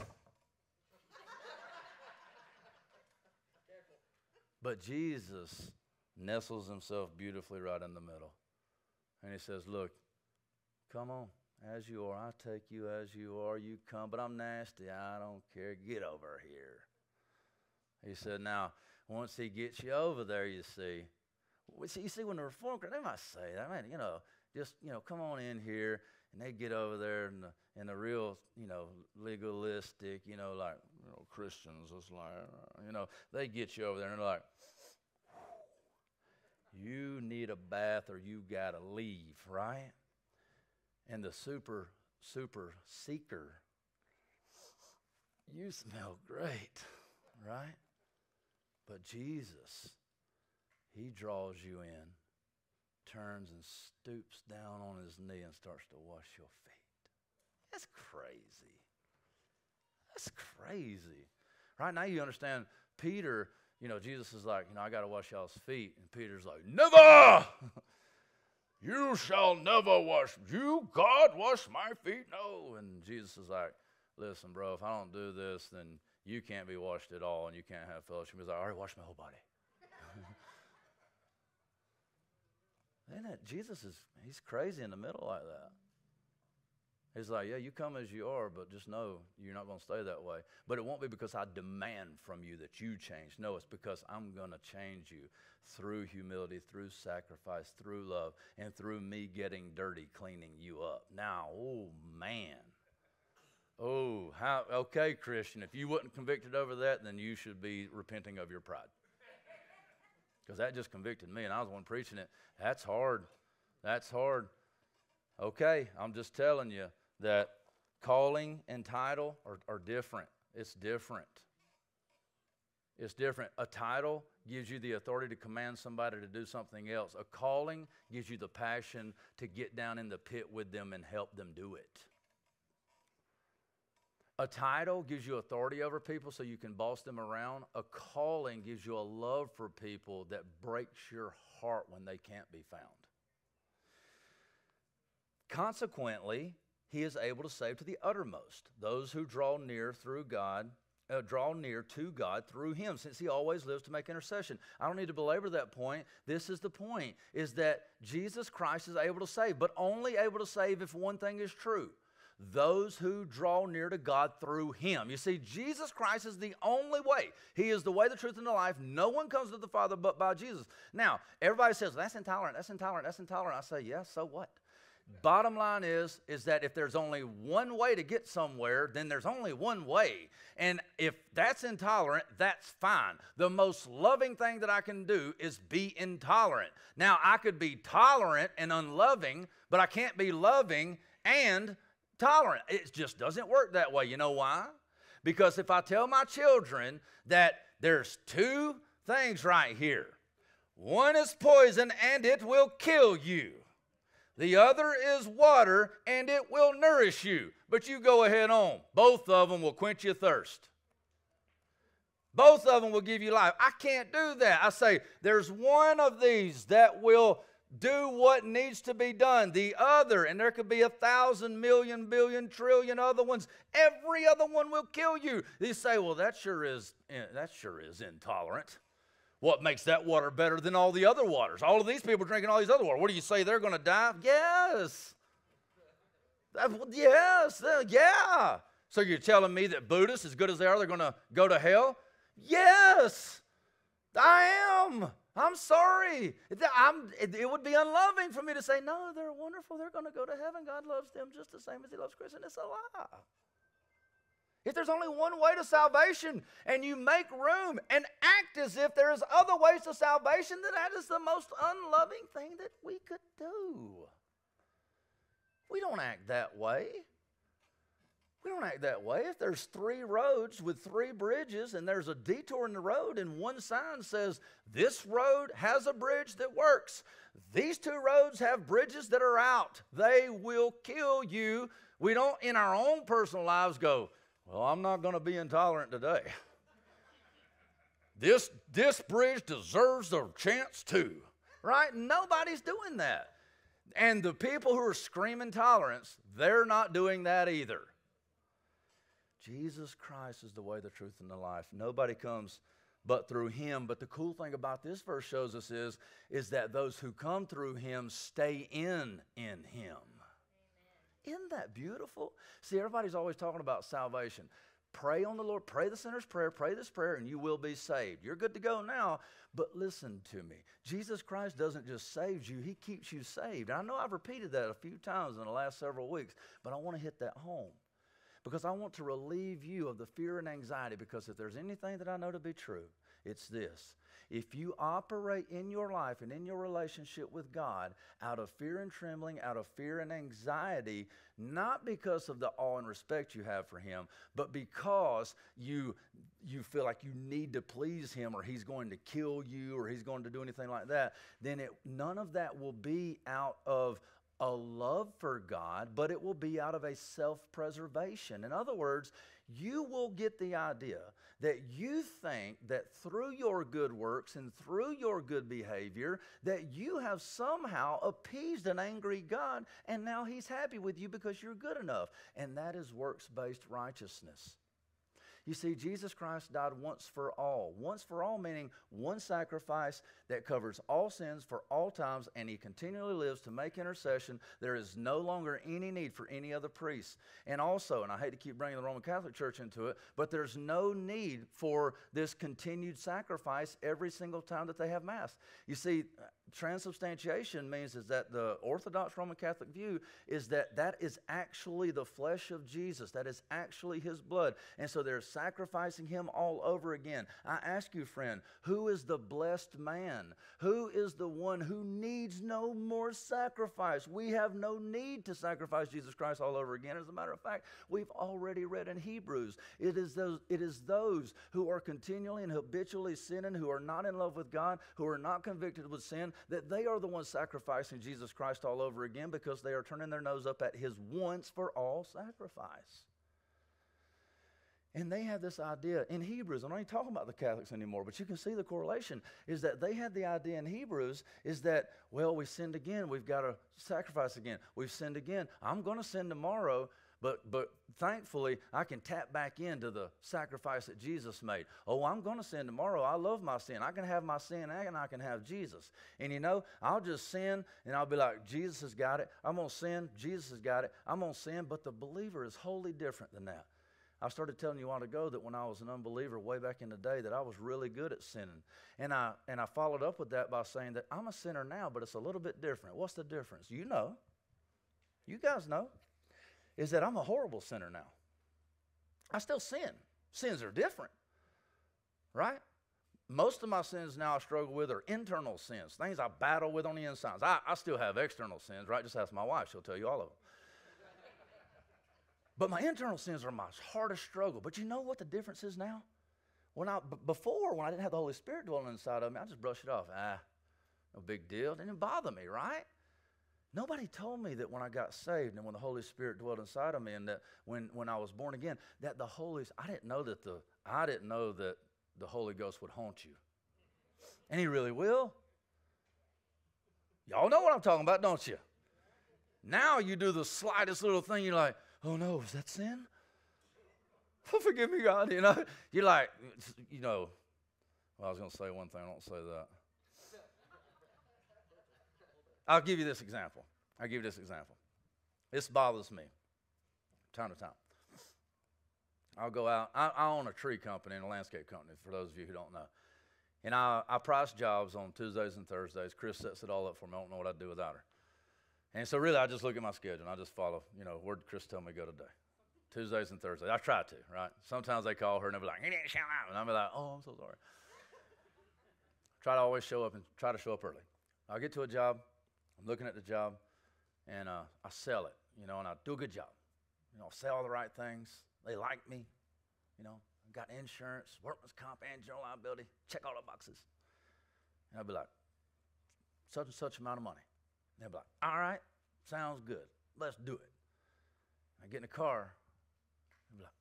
But Jesus nestles himself beautifully right in the middle. And he says, Look, come on, as you are. I take you as you are. You come, but I'm nasty. I don't care. Get over here. He said, Now, once he gets you over there, you see, you see, when the reform, they might say that, man, you know, just, you know, come on in here. And they get over there and the, and the real, you know, legalistic, you know, like, you know, Christians, it's like, uh, you know, they get you over there and they're like, you need a bath or you got to leave, right? And the super, super seeker, you smell great, right? But Jesus, he draws you in, turns and stoops down on his knee and starts to wash your feet. That's crazy. That's crazy. Right now, you understand Peter you know, Jesus is like, you know, I got to wash y'all's feet. And Peter's like, never! you shall never wash, you, God, wash my feet? No. And Jesus is like, listen, bro, if I don't do this, then you can't be washed at all and you can't have fellowship. He's like, all right, wash my whole body. Isn't it? Jesus is, he's crazy in the middle like that. He's like, yeah, you come as you are, but just know you're not going to stay that way. But it won't be because I demand from you that you change. No, it's because I'm going to change you through humility, through sacrifice, through love, and through me getting dirty, cleaning you up. Now, oh man. Oh, how okay, Christian, if you wasn't convicted over that, then you should be repenting of your pride. Because that just convicted me, and I was one preaching it. That's hard. That's hard. Okay, I'm just telling you that calling and title are, are different. It's different. It's different. A title gives you the authority to command somebody to do something else. A calling gives you the passion to get down in the pit with them and help them do it. A title gives you authority over people so you can boss them around. A calling gives you a love for people that breaks your heart when they can't be found. Consequently, he is able to save to the uttermost those who draw near through God uh, draw near to God through him since he always lives to make intercession. I don't need to belabor that point. This is the point is that Jesus Christ is able to save, but only able to save if one thing is true. Those who draw near to God through him. You see, Jesus Christ is the only way. He is the way, the truth, and the life. No one comes to the Father but by Jesus. Now, everybody says, that's intolerant, that's intolerant, that's intolerant. I say, yeah, so what? Bottom line is is that if there's only one way to get somewhere, then there's only one way. And if that's intolerant, that's fine. The most loving thing that I can do is be intolerant. Now, I could be tolerant and unloving, but I can't be loving and tolerant. It just doesn't work that way. You know why? Because if I tell my children that there's two things right here. One is poison and it will kill you. The other is water, and it will nourish you. But you go ahead on. Both of them will quench your thirst. Both of them will give you life. I can't do that. I say, there's one of these that will do what needs to be done. The other, and there could be a thousand, million, billion, trillion other ones. Every other one will kill you. You say, well, that sure is, eh, that sure is intolerant. What makes that water better than all the other waters? All of these people drinking all these other water. What do you say? They're going to die? Yes. yes. Yeah. So you're telling me that Buddhists, as good as they are, they're going to go to hell? Yes. I am. I'm sorry. I'm, it would be unloving for me to say, no, they're wonderful. They're going to go to heaven. God loves them just the same as He loves Christians. It's a lie. If there's only one way to salvation and you make room and act as if there's other ways to salvation, then that is the most unloving thing that we could do. We don't act that way. We don't act that way. If there's three roads with three bridges and there's a detour in the road and one sign says, This road has a bridge that works, these two roads have bridges that are out, they will kill you. We don't, in our own personal lives, go, well, I'm not going to be intolerant today. This, this bridge deserves a chance too, right? Nobody's doing that. And the people who are screaming tolerance, they're not doing that either. Jesus Christ is the way, the truth, and the life. Nobody comes but through him. But the cool thing about this verse shows us is, is that those who come through him stay in in him. Isn't that beautiful? See, everybody's always talking about salvation. Pray on the Lord, pray the sinner's prayer, pray this prayer, and you will be saved. You're good to go now, but listen to me. Jesus Christ doesn't just save you, He keeps you saved. And I know I've repeated that a few times in the last several weeks, but I want to hit that home because I want to relieve you of the fear and anxiety. Because if there's anything that I know to be true, it's this if you operate in your life and in your relationship with God out of fear and trembling, out of fear and anxiety, not because of the awe and respect you have for Him, but because you, you feel like you need to please Him or He's going to kill you or He's going to do anything like that, then it, none of that will be out of a love for God, but it will be out of a self preservation. In other words, you will get the idea that you think that through your good works and through your good behavior that you have somehow appeased an angry God and now he's happy with you because you're good enough and that is works-based righteousness. You see, Jesus Christ died once for all. Once for all, meaning one sacrifice that covers all sins for all times, and he continually lives to make intercession. There is no longer any need for any other priests. And also, and I hate to keep bringing the Roman Catholic Church into it, but there's no need for this continued sacrifice every single time that they have Mass. You see, transubstantiation means is that the Orthodox Roman Catholic view is that that is actually the flesh of Jesus. That is actually his blood. And so they're sacrificing him all over again. I ask you, friend, who is the blessed man? Who is the one who needs no more sacrifice? We have no need to sacrifice Jesus Christ all over again. As a matter of fact, we've already read in Hebrews. It is those, it is those who are continually and habitually sinning, who are not in love with God, who are not convicted with sin, that they are the ones sacrificing Jesus Christ all over again because they are turning their nose up at his once for all sacrifice. And they have this idea in Hebrews. I'm not even talking about the Catholics anymore, but you can see the correlation is that they had the idea in Hebrews is that, well, we sinned again. We've got to sacrifice again. We've sinned again. I'm going to sin tomorrow, But, but thankfully, I can tap back into the sacrifice that Jesus made. Oh, I'm going to sin tomorrow. I love my sin. I can have my sin and I can have Jesus. And you know, I'll just sin and I'll be like, Jesus has got it. I'm going to sin. Jesus has got it. I'm going to sin. But the believer is wholly different than that. I started telling you a while ago that when I was an unbeliever way back in the day that I was really good at sinning. And I and I followed up with that by saying that I'm a sinner now, but it's a little bit different. What's the difference? You know. You guys know is that I'm a horrible sinner now. I still sin. Sins are different, right? Most of my sins now I struggle with are internal sins, things I battle with on the insides. I, I still have external sins, right? Just ask my wife, she'll tell you all of them. but my internal sins are my hardest struggle. But you know what the difference is now? When I b- before, when I didn't have the Holy Spirit dwelling inside of me, I just brushed it off. Ah, no big deal. It didn't bother me, right? Nobody told me that when I got saved and when the Holy Spirit dwelt inside of me and that when, when I was born again, that the Holy I didn't know that the I didn't know that the Holy Ghost would haunt you. And he really will. Y'all know what I'm talking about, don't you? Now you do the slightest little thing, you're like, oh no, is that sin? Oh, forgive me, God. You know, you're like, you know, well, I was going to say one thing, I don't say that. I'll give you this example. I'll give you this example. This bothers me time to time. I'll go out. I, I, own a tree company and a landscape company, for those of you who don't know. And I, I price jobs on Tuesdays and Thursdays. Chris sets it all up for me. I don't know what I'd do without her. And so, really, I just look at my schedule and I just follow, you know, where did Chris tell me to go today? Tuesdays and Thursdays. I try to, right? Sometimes they call her and they'll be like, he didn't show up. And I'll be like, oh, I'm so sorry. try to always show up and try to show up early. I'll get to a job, I'm looking at the job, and uh, I sell it, you know, and I do a good job. You know, I'll sell all the right things. They like me, you know. I got insurance, workman's comp, and general liability. Check all the boxes. And I'll be like, such and such amount of money. And they'll be like, all right, sounds good. Let's do it. I get in the car. I'm like,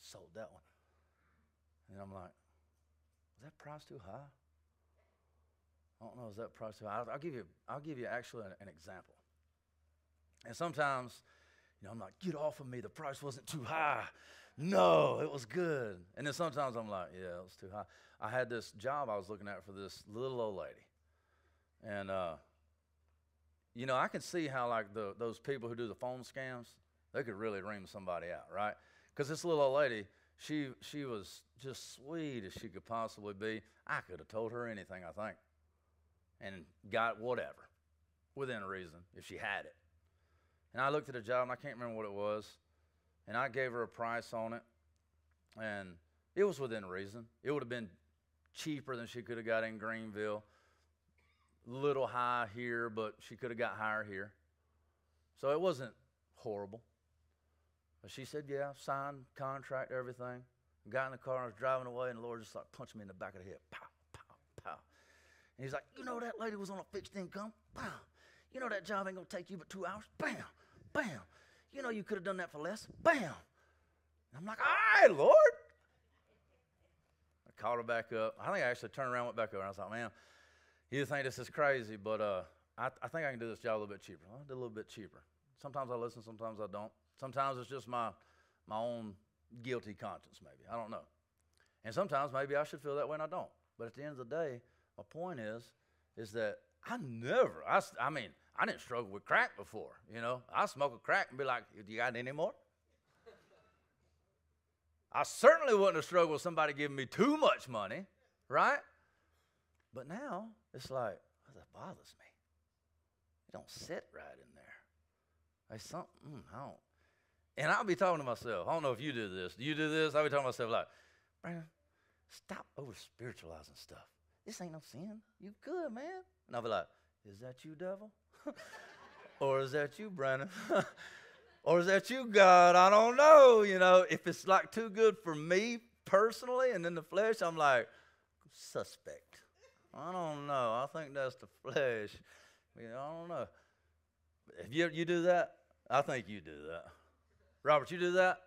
sold that one. And I'm like, is that price too high? I don't know, is that price? I'll, I'll give you, I'll give you actually an, an, example. And sometimes, you know, I'm like, get off of me. The price wasn't too high. No, it was good. And then sometimes I'm like, yeah, it was too high. I had this job I was looking at for this little old lady. And, uh, you know, I can see how, like, the, those people who do the phone scams, they could really ream somebody out, right? Because this little old lady, she, she was just sweet as she could possibly be. I could have told her anything, I think and got whatever within reason if she had it. And I looked at a job and I can't remember what it was, and I gave her a price on it, and it was within reason. It would have been cheaper than she could have got in Greenville. Little high here, but she could have got higher here. So it wasn't horrible. But she said, Yeah, signed contract, everything. Got in the car, I was driving away, and the Lord just like punched me in the back of the head. Pow, pow, pow. And he's like, You know that lady was on a fixed income? Bam. You know that job ain't gonna take you but two hours? Bam. Bam. You know you could have done that for less? Bam. I'm like, All right, Lord. I called her back up. I think I actually turned around, went back over, and I was like, Man, you think this is crazy, but uh, I, I think I can do this job a little bit cheaper. I'll do a little bit cheaper. Sometimes I listen, sometimes I don't. Sometimes it's just my my own guilty conscience, maybe. I don't know. And sometimes maybe I should feel that way and I don't. But at the end of the day, my point is, is that I never, I, I mean, I didn't struggle with crack before. You know, I smoke a crack and be like, "Do you got any more?" I certainly wouldn't have struggled with somebody giving me too much money, right? But now it's like, oh, that bothers me. It don't sit right in there. There's something mm, I don't. And I'll be talking to myself. I don't know if you do this. Do you do this? I'll be talking to myself like, Brandon, stop over spiritualizing stuff. This ain't no sin. You good, man. And I'll be like, Is that you, devil? Or is that you, Brandon? or is that you, God? I don't know. You know, if it's like too good for me personally and in the flesh, I'm like, suspect. I don't know. I think that's the flesh. I don't know. If you, you do that, I think you do that. Robert, you do that?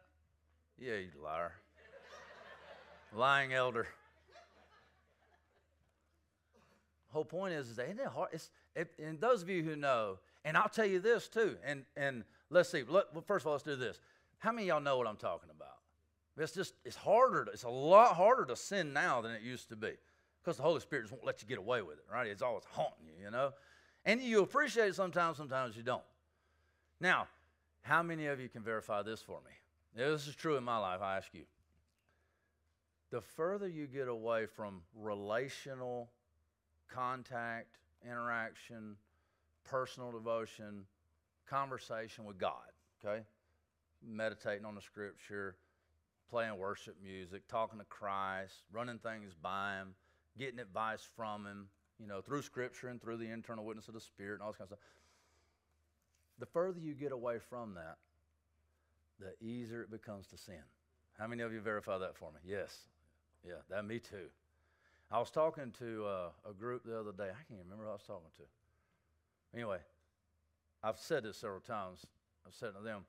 Yeah, you liar. Lying elder. whole point is, is that isn't it hard? It's, it, and those of you who know, and I'll tell you this too, and, and let's see, let, well, first of all, let's do this. How many of y'all know what I'm talking about? It's just, it's harder, to, it's a lot harder to sin now than it used to be because the Holy Spirit just won't let you get away with it, right? It's always haunting you, you know? And you appreciate it sometimes, sometimes you don't. Now, how many of you can verify this for me? This is true in my life, I ask you. The further you get away from relational contact, interaction, personal devotion, conversation with God, okay? Meditating on the scripture, playing worship music, talking to Christ, running things by Him, getting advice from Him, you know, through scripture and through the internal witness of the Spirit and all this kind of stuff. The further you get away from that, the easier it becomes to sin. How many of you verify that for me? Yes. Yeah, that me too. I was talking to uh, a group the other day. I can't remember who I was talking to. Anyway, I've said this several times. I've said to them,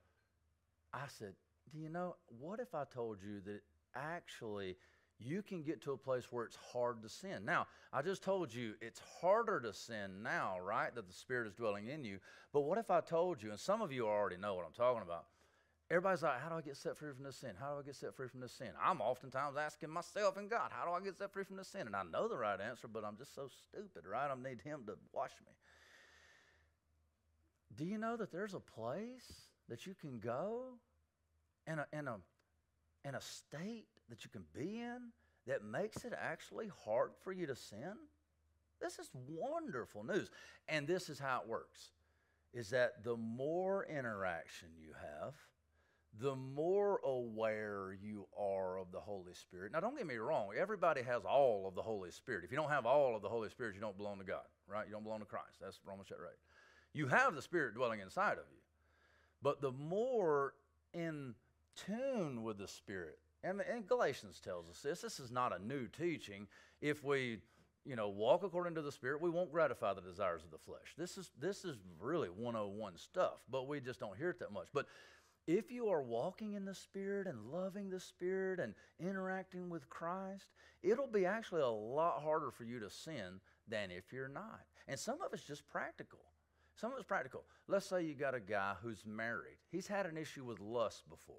I said, Do you know, what if I told you that actually you can get to a place where it's hard to sin? Now, I just told you it's harder to sin now, right? That the Spirit is dwelling in you. But what if I told you, and some of you already know what I'm talking about, Everybody's like, how do I get set free from this sin? How do I get set free from this sin? I'm oftentimes asking myself and God, how do I get set free from this sin? And I know the right answer, but I'm just so stupid, right? I need Him to wash me. Do you know that there's a place that you can go and a, and a, a state that you can be in that makes it actually hard for you to sin? This is wonderful news. And this is how it works is that the more interaction you have, the more aware you are of the Holy Spirit. Now, don't get me wrong, everybody has all of the Holy Spirit. If you don't have all of the Holy Spirit, you don't belong to God, right? You don't belong to Christ. That's Romans chapter 8. You have the Spirit dwelling inside of you. But the more in tune with the Spirit, and, and Galatians tells us this, this is not a new teaching. If we you know, walk according to the Spirit, we won't gratify the desires of the flesh. This is this is really 101 stuff, but we just don't hear it that much. But if you are walking in the Spirit and loving the Spirit and interacting with Christ, it'll be actually a lot harder for you to sin than if you're not. And some of it's just practical. Some of it's practical. Let's say you got a guy who's married. He's had an issue with lust before.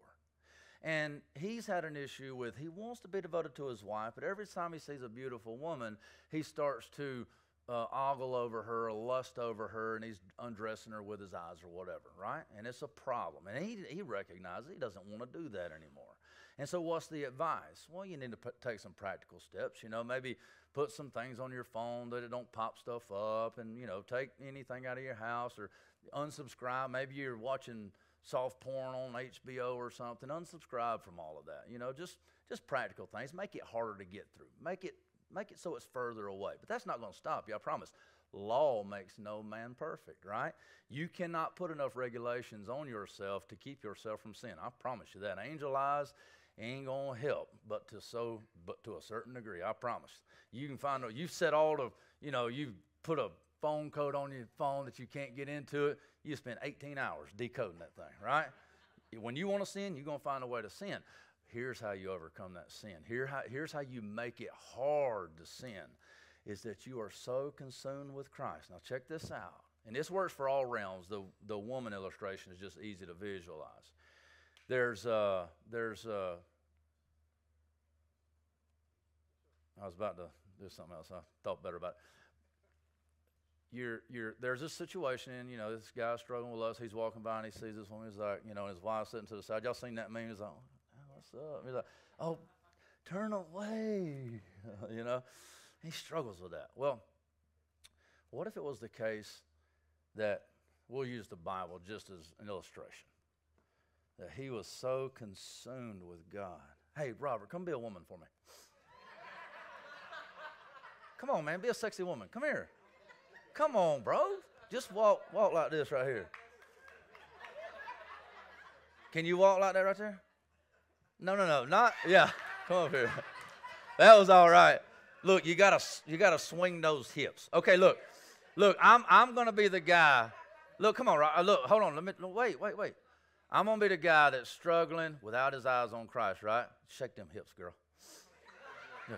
And he's had an issue with he wants to be devoted to his wife, but every time he sees a beautiful woman, he starts to uh, ogle over her, lust over her, and he's undressing her with his eyes or whatever, right? And it's a problem. And he, he recognizes he doesn't want to do that anymore. And so, what's the advice? Well, you need to put, take some practical steps. You know, maybe put some things on your phone that it don't pop stuff up, and you know, take anything out of your house or unsubscribe. Maybe you're watching soft porn on HBO or something. Unsubscribe from all of that. You know, just just practical things. Make it harder to get through. Make it make it so it's further away. But that's not going to stop you, I promise. Law makes no man perfect, right? You cannot put enough regulations on yourself to keep yourself from sin. I promise you that. Angel eyes ain't gonna help, but to so, but to a certain degree, I promise. You can find out. You've set all the, you know, you've put a phone code on your phone that you can't get into it. You spend 18 hours decoding that thing, right? when you want to sin, you're gonna find a way to sin. Here's how you overcome that sin. Here how, here's how you make it hard to sin is that you are so consumed with Christ. Now, check this out. And this works for all realms. The, the woman illustration is just easy to visualize. There's, uh, there's, uh, I was about to do something else. I thought better about it. You're, you're, there's this situation, and you know, this guy's struggling with us. He's walking by and he sees this woman. He's like, you know, his wife sitting to the side. Y'all seen that meme? He's like, what's up? He's like, oh, turn away. you know, he struggles with that. Well, what if it was the case that we'll use the Bible just as an illustration? That he was so consumed with God. Hey, Robert, come be a woman for me. come on, man, be a sexy woman. Come here. Come on, bro. Just walk, walk like this right here. Can you walk like that right there? No, no, no, not yeah. Come up here. That was all right. Look, you gotta you gotta swing those hips. Okay, look, look. I'm I'm gonna be the guy. Look, come on, right? Uh, look, hold on. Let me wait, wait, wait. I'm gonna be the guy that's struggling without his eyes on Christ, right? Shake them hips, girl. Yeah.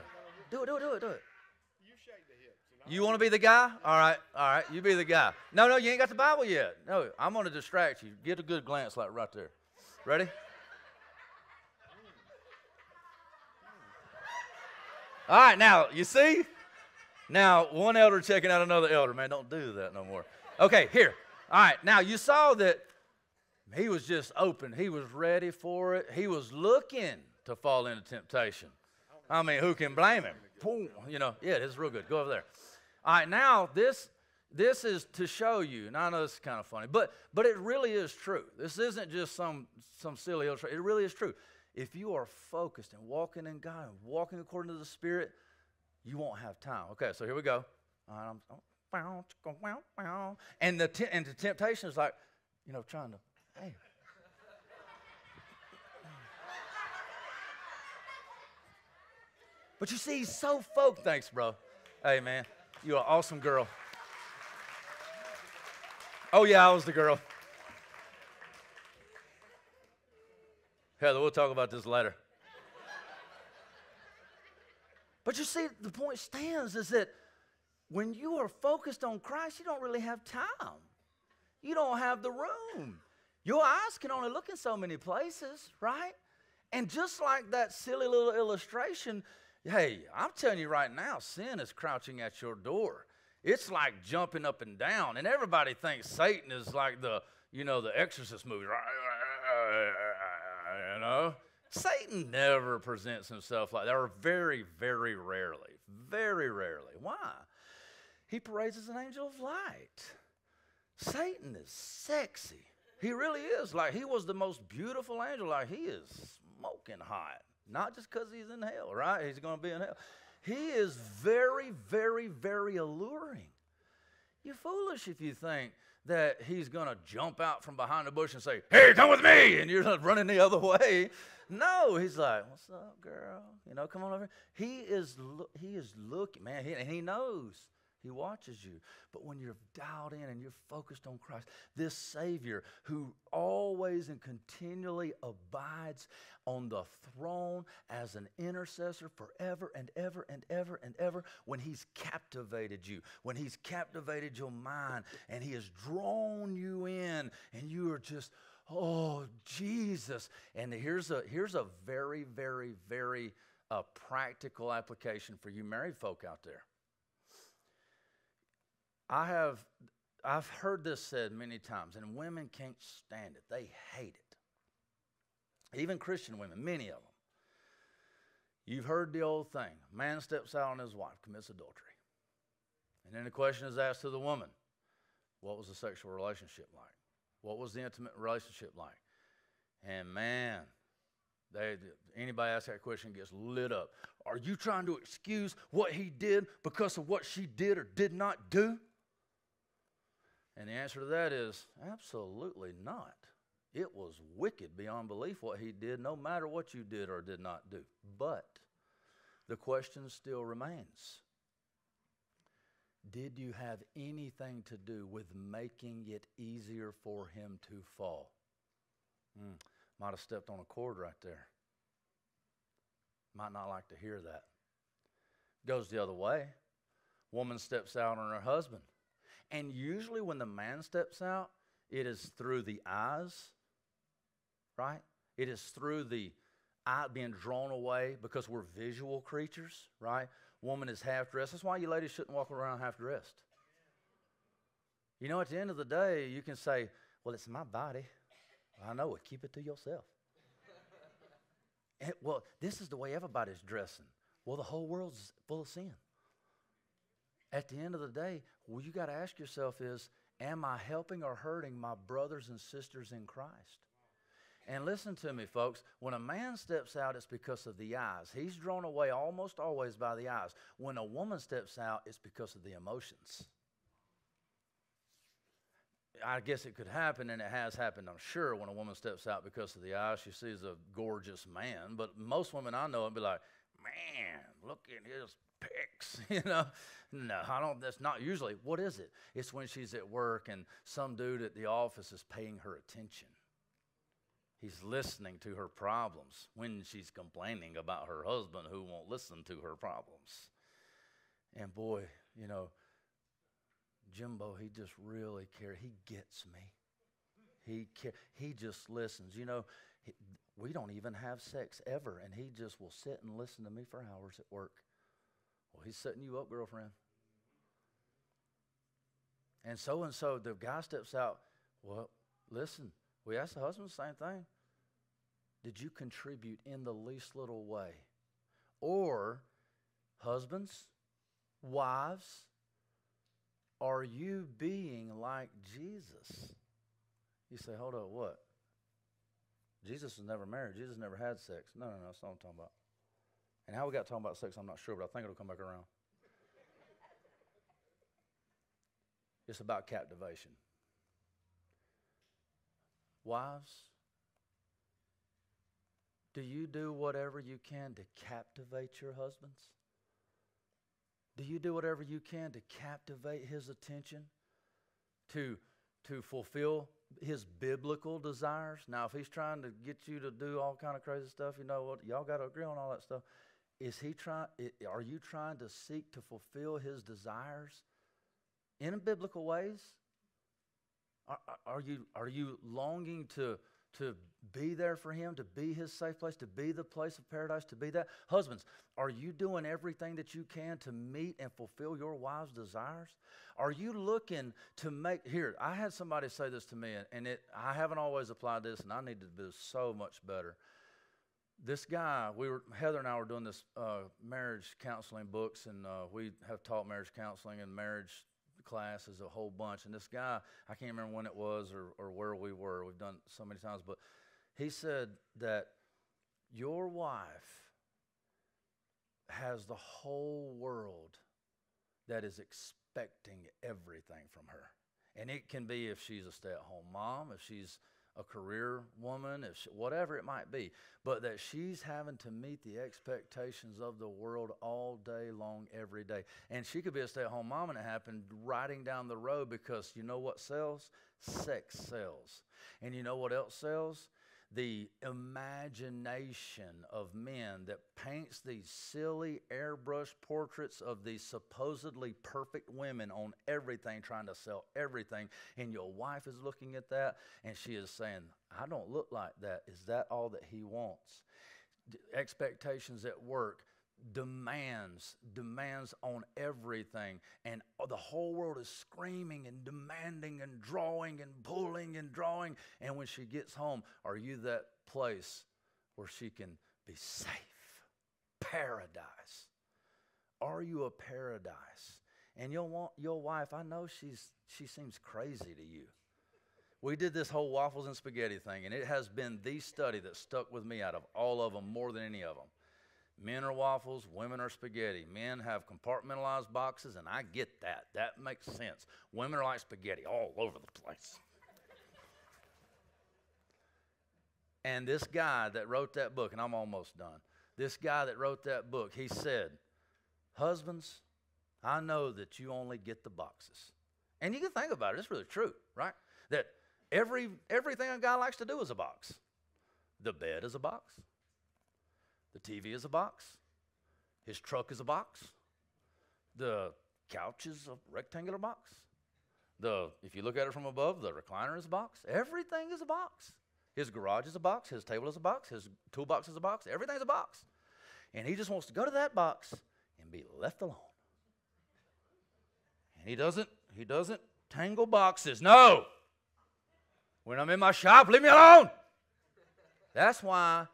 Do it, do it, do it, do it. You shake the hips. You want to be the guy? All right, all right. You be the guy. No, no, you ain't got the Bible yet. No, I'm gonna distract you. Get a good glance, like right there. Ready? All right, now, you see? Now, one elder checking out another elder. Man, don't do that no more. Okay, here. All right, now you saw that he was just open. He was ready for it. He was looking to fall into temptation. I mean, who can blame him? Boom, you know, yeah, is real good. Go over there. All right, now this this is to show you. And I know this is kind of funny, but but it really is true. This isn't just some some silly illustration. It really is true. If you are focused and walking in God and walking according to the Spirit, you won't have time. Okay, so here we go. Um, and the t- and the temptation is like, you know, trying to, hey. But you see, he's so folk. Thanks, bro. Hey, man, you're an awesome girl. Oh, yeah, I was the girl. Heather, we'll talk about this later. But you see, the point stands is that when you are focused on Christ, you don't really have time. You don't have the room. Your eyes can only look in so many places, right? And just like that silly little illustration, hey, I'm telling you right now, sin is crouching at your door. It's like jumping up and down, and everybody thinks Satan is like the, you know, the Exorcist movie? You know, Satan never presents himself like that, or very, very rarely, very rarely. Why? He parades as an angel of light. Satan is sexy. He really is. Like he was the most beautiful angel. Like he is smoking hot. Not just because he's in hell, right? He's going to be in hell. He is very, very, very alluring. You're foolish if you think that he's going to jump out from behind the bush and say, Hey, come with me. And you're running the other way. No, he's like, What's up, girl? You know, come on over. He is, he is looking, man, he, and he knows he watches you. But when you're dialed in and you're focused on Christ, this Savior who always and continually abides on the throne as an intercessor forever and ever and ever and ever, when He's captivated you, when He's captivated your mind and He has drawn you in, and you are just, oh, Jesus. And here's a, here's a very, very, very uh, practical application for you married folk out there I have I've heard this said many times, and women can't stand it. They hate it. Even Christian women, many of them. You've heard the old thing man steps out on his wife, commits adultery. And then the question is asked to the woman what was the sexual relationship like? What was the intimate relationship like? And man, they, anybody ask that question gets lit up. Are you trying to excuse what he did because of what she did or did not do? And the answer to that is absolutely not. It was wicked beyond belief what he did, no matter what you did or did not do. But the question still remains Did you have anything to do with making it easier for him to fall? Mm, might have stepped on a cord right there. Might not like to hear that. Goes the other way. Woman steps out on her husband. And usually, when the man steps out, it is through the eyes, right? It is through the eye being drawn away because we're visual creatures, right? Woman is half dressed. That's why you ladies shouldn't walk around half dressed. You know, at the end of the day, you can say, Well, it's my body. I know it. Keep it to yourself. and, well, this is the way everybody's dressing. Well, the whole world's full of sin at the end of the day, what you got to ask yourself is, am I helping or hurting my brothers and sisters in Christ? And listen to me, folks. When a man steps out, it's because of the eyes. He's drawn away almost always by the eyes. When a woman steps out, it's because of the emotions. I guess it could happen, and it has happened, I'm sure, when a woman steps out because of the eyes. She sees a gorgeous man. But most women I know would be like, man, look at his pics, you know. No, I don't. That's not usually. What is it? It's when she's at work and some dude at the office is paying her attention. He's listening to her problems when she's complaining about her husband who won't listen to her problems. And boy, you know, Jimbo, he just really cares. He gets me. He care, he just listens. You know, we don't even have sex ever, and he just will sit and listen to me for hours at work. Well, he's setting you up, girlfriend. And so and so, the guy steps out. Well, listen, we asked the husband the same thing. Did you contribute in the least little way? Or, husbands, wives, are you being like Jesus? You say, hold up, what? Jesus was never married. Jesus never had sex. No, no, no, that's not what I'm talking about. And how we got talking about sex, I'm not sure, but I think it'll come back around. It's about captivation. Wives, do you do whatever you can to captivate your husbands? Do you do whatever you can to captivate his attention? To, to fulfill his biblical desires? Now, if he's trying to get you to do all kind of crazy stuff, you know what? Y'all got to agree on all that stuff. Is he trying? Are you trying to seek to fulfill his desires in biblical ways? Are, are, you, are you longing to, to be there for him, to be his safe place, to be the place of paradise, to be that? Husbands, are you doing everything that you can to meet and fulfill your wife's desires? Are you looking to make here? I had somebody say this to me, and, it I haven't always applied this, and I need to do so much better. This guy, we were Heather and I were doing this uh, marriage counseling books, and uh, we have taught marriage counseling and marriage classes a whole bunch. And this guy, I can't remember when it was or, or where we were. We've done so many times, but he said that your wife has the whole world that is expecting everything from her. And it can be if she's a stay at home mom, if she's a career woman, if she, whatever it might be, but that she's having to meet the expectations of the world all day long, every day. And she could be a stay at home mom and it happened riding down the road because you know what sells? Sex sells. And you know what else sells? The imagination of men that paints these silly airbrush portraits of these supposedly perfect women on everything, trying to sell everything. And your wife is looking at that and she is saying, I don't look like that. Is that all that he wants? D- expectations at work demands, demands on everything. And the whole world is screaming and demanding and drawing and pulling and drawing. And when she gets home, are you that place where she can be safe? Paradise. Are you a paradise? And you'll want your wife, I know she's she seems crazy to you. We did this whole waffles and spaghetti thing, and it has been the study that stuck with me out of all of them more than any of them. Men are waffles, women are spaghetti. Men have compartmentalized boxes, and I get that. That makes sense. Women are like spaghetti all over the place. and this guy that wrote that book, and I'm almost done, this guy that wrote that book, he said, Husbands, I know that you only get the boxes. And you can think about it, it's really true, right? That every everything a guy likes to do is a box. The bed is a box. The TV is a box. His truck is a box. The couch is a rectangular box. The if you look at it from above, the recliner is a box. Everything is a box. His garage is a box. His table is a box. His toolbox is a box. Everything's a box. And he just wants to go to that box and be left alone. And he doesn't, he doesn't tangle boxes. No. When I'm in my shop, leave me alone. That's why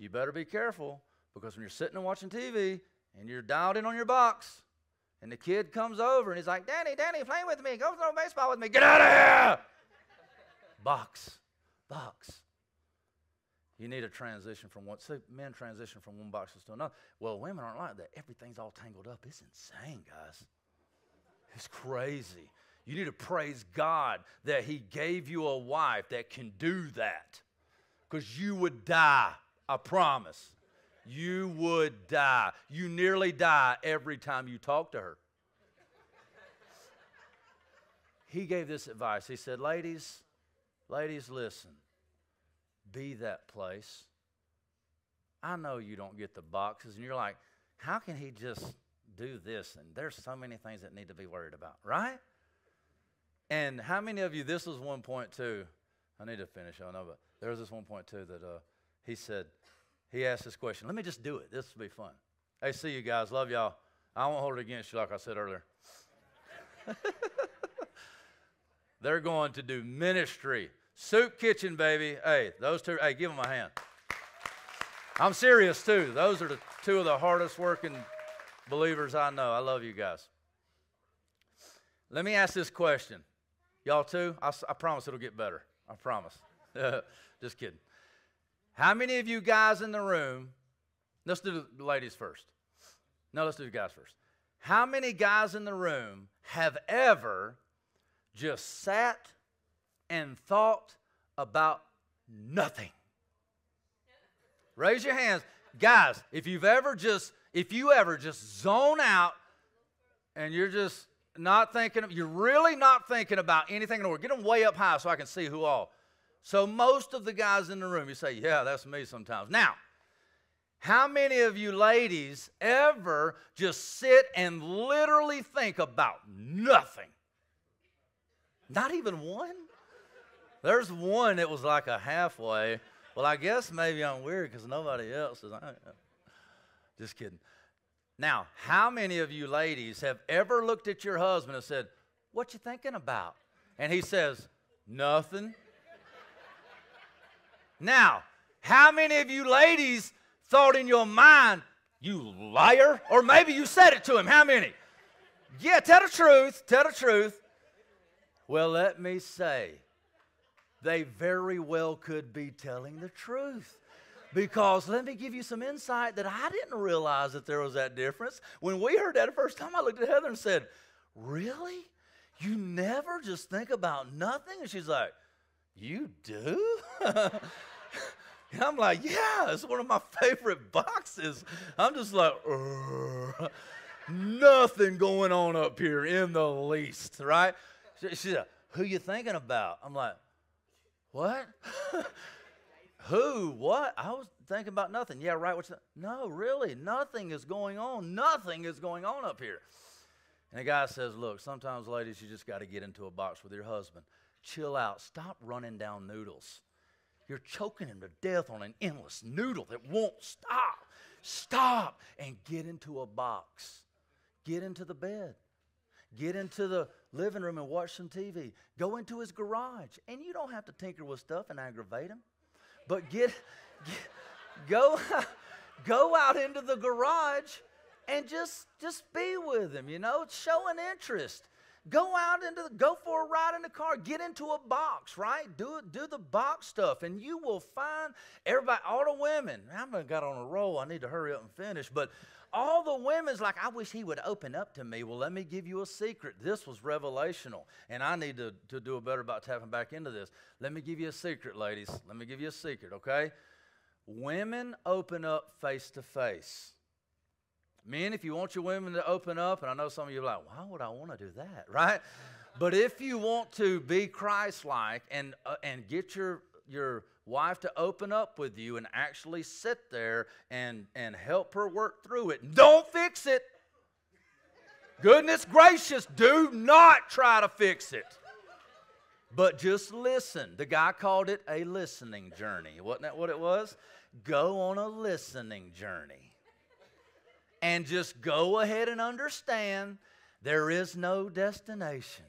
you better be careful because when you're sitting and watching TV and you're dialed in on your box, and the kid comes over and he's like, Danny, Danny, play with me. Go throw baseball with me. Get out of here. box, box. You need a transition from one. See, men transition from one box to another. Well, women aren't like that. Everything's all tangled up. It's insane, guys. It's crazy. You need to praise God that He gave you a wife that can do that because you would die I promise. You would die. You nearly die every time you talk to her. he gave this advice. He said, Ladies, ladies, listen. Be that place. I know you don't get the boxes, and you're like, how can he just do this? And there's so many things that need to be worried about, right? And how many of you, this was 1.2. I need to finish, I know, but there was this 1.2 that uh, he said, he asked this question. Let me just do it. This will be fun. Hey, see you guys. Love y'all. I won't hold it against you like I said earlier. They're going to do ministry. Soup kitchen, baby. Hey, those two, hey, give them a hand. I'm serious too. Those are the two of the hardest working believers I know. I love you guys. Let me ask this question. Y'all too? I, I promise it'll get better. I promise. Just kidding. How many of you guys in the room, let's do the ladies first. No, let's do the guys first. How many guys in the room have ever just sat and thought about nothing? Raise your hands. Guys, if you've ever just, if you ever just zone out and you're just not thinking, you're really not thinking about anything in the world, get them way up high so I can see who all. So most of the guys in the room, you say, yeah, that's me sometimes. Now, how many of you ladies ever just sit and literally think about nothing? Not even one? There's one that was like a halfway. Well, I guess maybe I'm weird because nobody else is. I'm uh, just kidding. Now, how many of you ladies have ever looked at your husband and said, What you thinking about? And he says, Nothing. Now, how many of you ladies thought in your mind, You liar? Or maybe you said it to him. How many? Yeah, tell the truth. Tell the truth. Well, let me say, they very well could be telling the truth. Because let me give you some insight that I didn't realize that there was that difference. When we heard that the first time, I looked at Heather and said, Really? You never just think about nothing? And she's like, You do? and I'm like, Yeah, it's one of my favorite boxes. I'm just like, nothing going on up here in the least, right? She, she said, Who you thinking about? I'm like, what? Who? What? I was thinking about nothing. Yeah, right. What's? No, really, nothing is going on. Nothing is going on up here. And the guy says, Look, sometimes, ladies, you just got to get into a box with your husband. Chill out. Stop running down noodles. You're choking him to death on an endless noodle that won't stop. Stop and get into a box. Get into the bed. Get into the living room and watch some TV. Go into his garage. And you don't have to tinker with stuff and aggravate him. But get, get go, go out into the garage and just just be with him, you know, show an interest. Go out into the, go for a ride in the car, get into a box, right? Do do the box stuff, and you will find everybody, all the women. I haven't got on a roll. I need to hurry up and finish, but all the women's like, I wish he would open up to me. Well, let me give you a secret. This was revelational, and I need to, to do a better about tapping back into this. Let me give you a secret, ladies. Let me give you a secret, okay? Women open up face to face. Men, if you want your women to open up, and I know some of you are like, why would I want to do that, right? but if you want to be Christ like and, uh, and get your, your wife to open up with you and actually sit there and, and help her work through it. Don't fix it. Goodness gracious, do not try to fix it. But just listen. The guy called it a listening journey. Wasn't that what it was? Go on a listening journey. And just go ahead and understand there is no destination.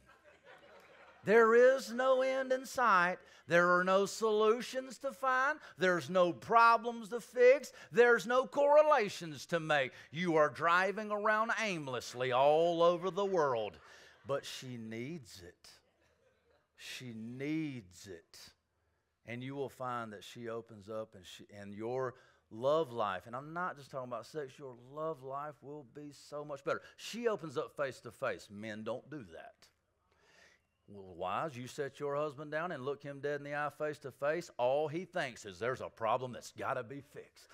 There is no end in sight. There are no solutions to find. There's no problems to fix. There's no correlations to make. You are driving around aimlessly all over the world. But she needs it. She needs it. And you will find that she opens up and, she, and your love life, and I'm not just talking about sex, your love life will be so much better. She opens up face to face. Men don't do that. Well, wives, you set your husband down and look him dead in the eye face to face. All he thinks is there's a problem that's got to be fixed.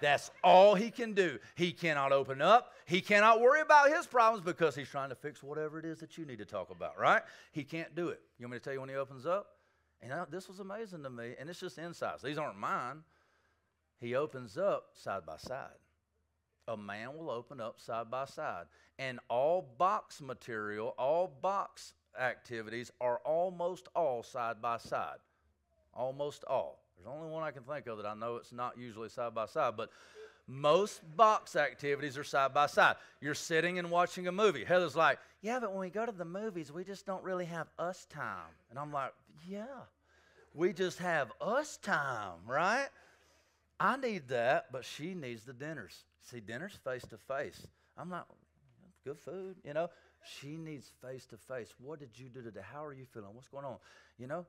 That's all he can do. He cannot open up. He cannot worry about his problems because he's trying to fix whatever it is that you need to talk about, right? He can't do it. You want me to tell you when he opens up? And this was amazing to me, and it's just insights. These aren't mine. He opens up side by side. A man will open up side by side. And all box material, all box activities are almost all side by side. Almost all. There's only one I can think of that I know it's not usually side by side, but Most box activities are side by side. You're sitting and watching a movie. Heather's like, Yeah, but when we go to the movies, we just don't really have us time. And I'm like, Yeah, we just have us time, right? I need that, but she needs the dinners. See, dinners face to face. I'm like, good food, you know. She needs face to face. What did you do today? How are you feeling? What's going on? You know,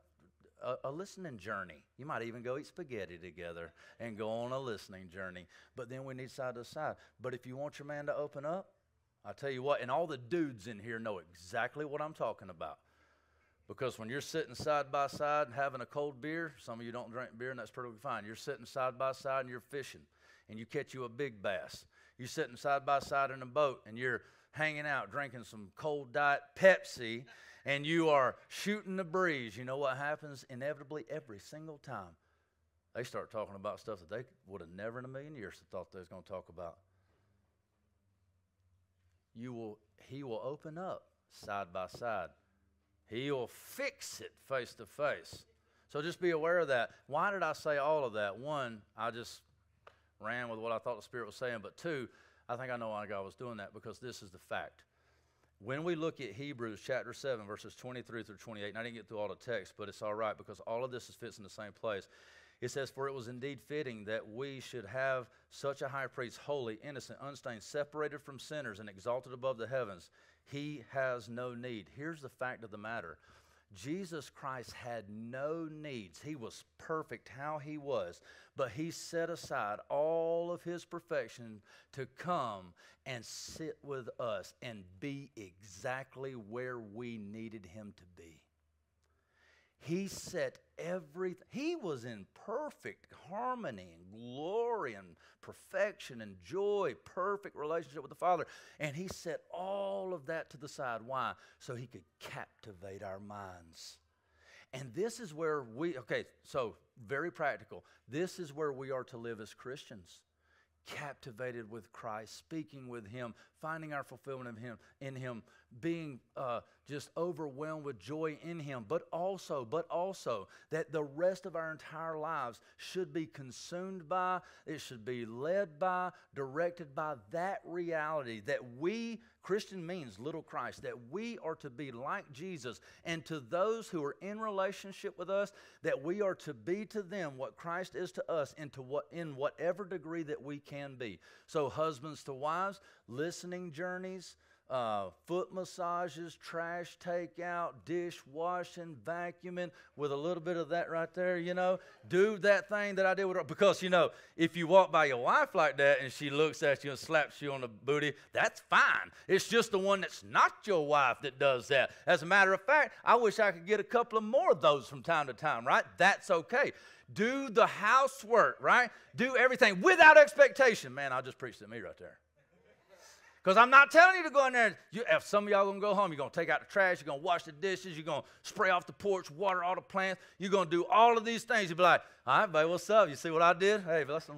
a, a, listening journey. You might even go eat spaghetti together and go on a listening journey. But then we need side to side. But if you want your man to open up, I tell you what, and all the dudes in here know exactly what I'm talking about. Because when you're sitting side by side and having a cold beer, some of you don't drink beer, and that's perfectly fine. You're sitting side by side and you're fishing, and you catch you a big bass. You're sitting side by side in a boat, and you're hanging out drinking some cold diet Pepsi and you are shooting the breeze, you know what happens inevitably every single time? They start talking about stuff that they would have never in a million years thought they was going to talk about. You will, he will open up side by side. He will fix it face to face. So just be aware of that. Why did I say all of that? One, I just ran with what I thought the Spirit was saying. But two, I think I know why God was doing that because this is the fact. When we look at Hebrews chapter 7, verses 23 through 28, and I didn't get through all the text, but it's all right because all of this is fits in the same place. It says, For it was indeed fitting that we should have such a high priest, holy, innocent, unstained, separated from sinners, and exalted above the heavens. He has no need. Here's the fact of the matter Jesus Christ had no needs. He was perfect how he was, but he set aside all of his perfection to come and sit with us and be exactly where we needed him to be. He set everything, he was in perfect harmony and glory and perfection and joy, perfect relationship with the Father. And he set all of that to the side. Why? So he could captivate our minds. And this is where we, okay, so very practical. This is where we are to live as Christians captivated with Christ, speaking with Him, finding our fulfillment of Him in Him, being uh, just overwhelmed with joy in Him, but also, but also that the rest of our entire lives should be consumed by, it should be led by, directed by that reality that we Christian means little Christ, that we are to be like Jesus, and to those who are in relationship with us, that we are to be to them what Christ is to us, into what in whatever degree that we can be. So, husbands to wives, listening journeys, uh, foot massages, trash takeout, dishwashing, vacuuming, with a little bit of that right there, you know. Do that thing that I did with her. Because, you know, if you walk by your wife like that and she looks at you and slaps you on the booty, that's fine. It's just the one that's not your wife that does that. As a matter of fact, I wish I could get a couple of more of those from time to time, right? That's okay. Do the housework, right? Do everything without expectation. Man, I just preached at me right there. Because I'm not telling you to go in there. You, if some of y'all gonna go home, you're gonna take out the trash, you're gonna wash the dishes, you're gonna spray off the porch, water all the plants, you're gonna do all of these things. You'll be like, all right, babe, what's up? You see what I did? Hey, that's some.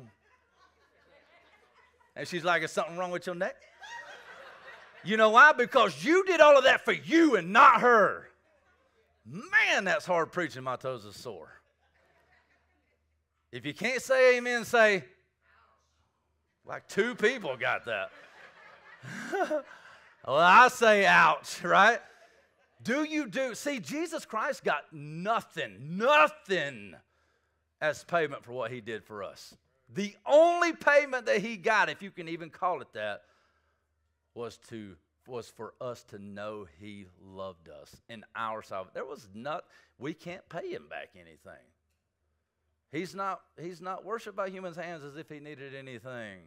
And she's like, is something wrong with your neck? You know why? Because you did all of that for you and not her. Man, that's hard preaching. My toes are sore. If you can't say amen, say, like two people got that. well, I say ouch, right? Do you do? See, Jesus Christ got nothing, nothing as payment for what he did for us. The only payment that he got, if you can even call it that, was to was for us to know he loved us in our salvation. There was not we can't pay him back anything. He's not he's not worshiped by humans' hands as if he needed anything.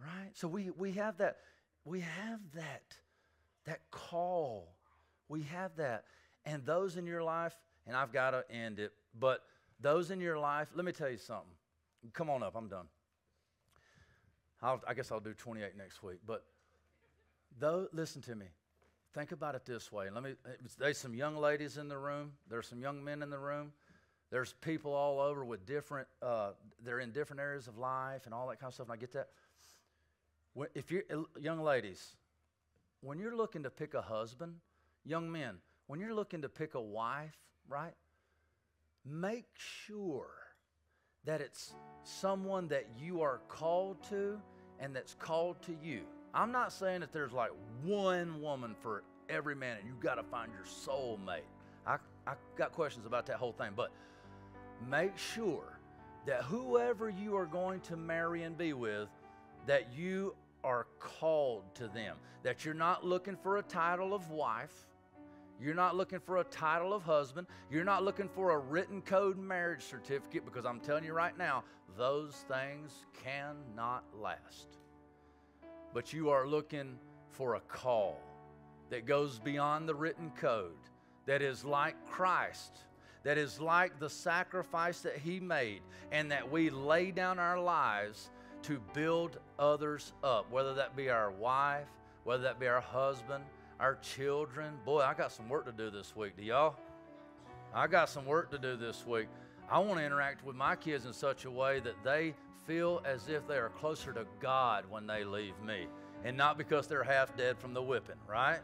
Right? So we, we have that, we have that, that call. We have that. And those in your life, and I've got to end it, but those in your life, let me tell you something. Come on up, I'm done. I'll, i guess I'll do 28 next week. But though, listen to me. Think about it this way. Let me. There's some young ladies in the room. There's some young men in the room. There's people all over with different. Uh, they're in different areas of life and all that kind of stuff. And I get that if you're uh, young ladies, when you're looking to pick a husband, young men, when you're looking to pick a wife, right? Make sure that it's someone that you are called to and that's called to you. I'm not saying that there's like one woman for every man and you got to find your soulmate. I, I got questions about that whole thing, but make sure that whoever you are going to marry and be with, that you are called to them, that you're not looking for a title of wife. You're not looking for a title of husband. You're not looking for a written code marriage certificate because I'm telling you right now, those things cannot last. But you are looking for a call that goes beyond the written code, that is like Christ, that is like the sacrifice that He made, and that we lay down our lives to build others up, whether that be our wife, whether that be our husband, our children. Boy, I got some work to do this week. Do y'all? I got some work to do this week. I want to interact with my kids in such a way that they feel as if they are closer to God when they leave me. And not because they're half dead from the whipping, right?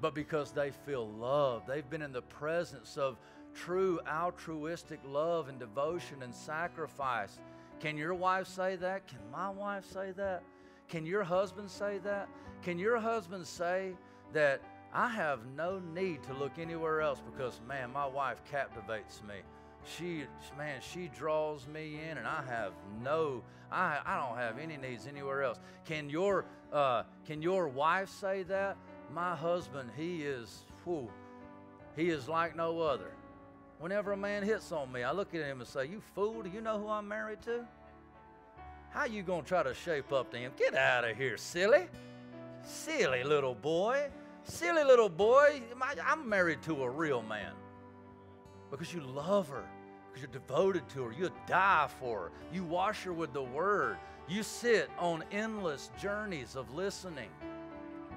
But because they feel loved. They've been in the presence of true altruistic love and devotion and sacrifice. Can your wife say that? Can my wife say that? Can your husband say that? Can your husband say that I have no need to look anywhere else because, man, my wife captivates me. She, man, she draws me in, and I have no, I, I don't have any needs anywhere else. Can your, uh, can your wife say that? My husband, he is, whew, he is like no other. Whenever a man hits on me, I look at him and say, "You fool! Do you know who I'm married to? How you gonna try to shape up to him? Get out of here, silly, silly little boy." Silly little boy, I'm married to a real man. Because you love her, because you're devoted to her. You die for her. You wash her with the word. You sit on endless journeys of listening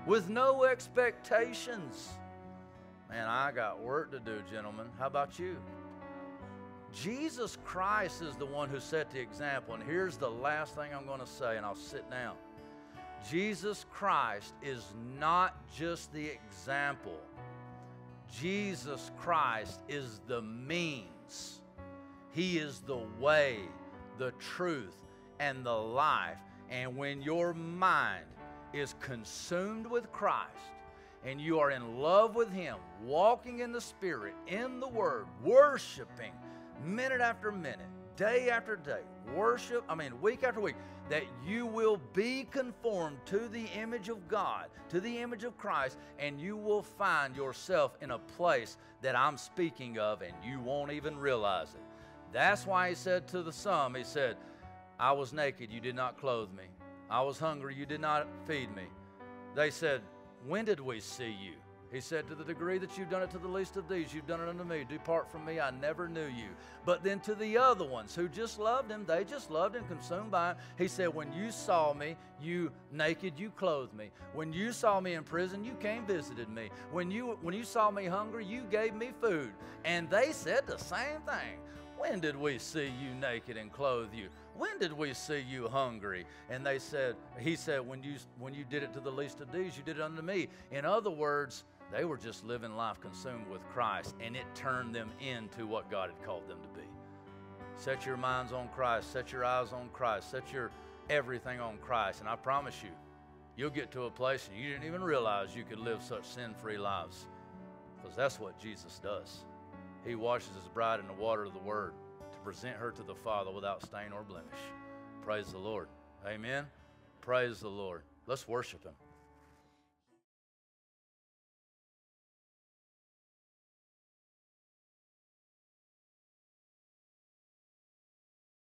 with no expectations. Man, I got work to do, gentlemen. How about you? Jesus Christ is the one who set the example. And here's the last thing I'm going to say, and I'll sit down. Jesus Christ is not just the example, Jesus Christ is the means. He is the way, the truth, and the life. And when your mind is consumed with Christ and you are in love with Him, walking in the Spirit, in the Word, worshiping minute after minute, day after day, worship, I mean, week after week, that you will be conformed to the image of God, to the image of Christ, and you will find yourself in a place that I'm speaking of, and you won't even realize it. That's why he said to the some, he said, I was naked, you did not clothe me. I was hungry, you did not feed me. They said, When did we see you? He said, To the degree that you've done it to the least of these, you've done it unto me. Depart from me, I never knew you. But then to the other ones who just loved him, they just loved him, consumed by him. He said, When you saw me, you naked, you clothed me. When you saw me in prison, you came visited me. When you when you saw me hungry, you gave me food. And they said the same thing. When did we see you naked and clothe you? When did we see you hungry? And they said, He said, When you when you did it to the least of these, you did it unto me. In other words, they were just living life consumed with Christ, and it turned them into what God had called them to be. Set your minds on Christ, set your eyes on Christ, set your everything on Christ, and I promise you, you'll get to a place and you didn't even realize you could live such sin free lives because that's what Jesus does. He washes his bride in the water of the Word to present her to the Father without stain or blemish. Praise the Lord. Amen. Praise the Lord. Let's worship Him.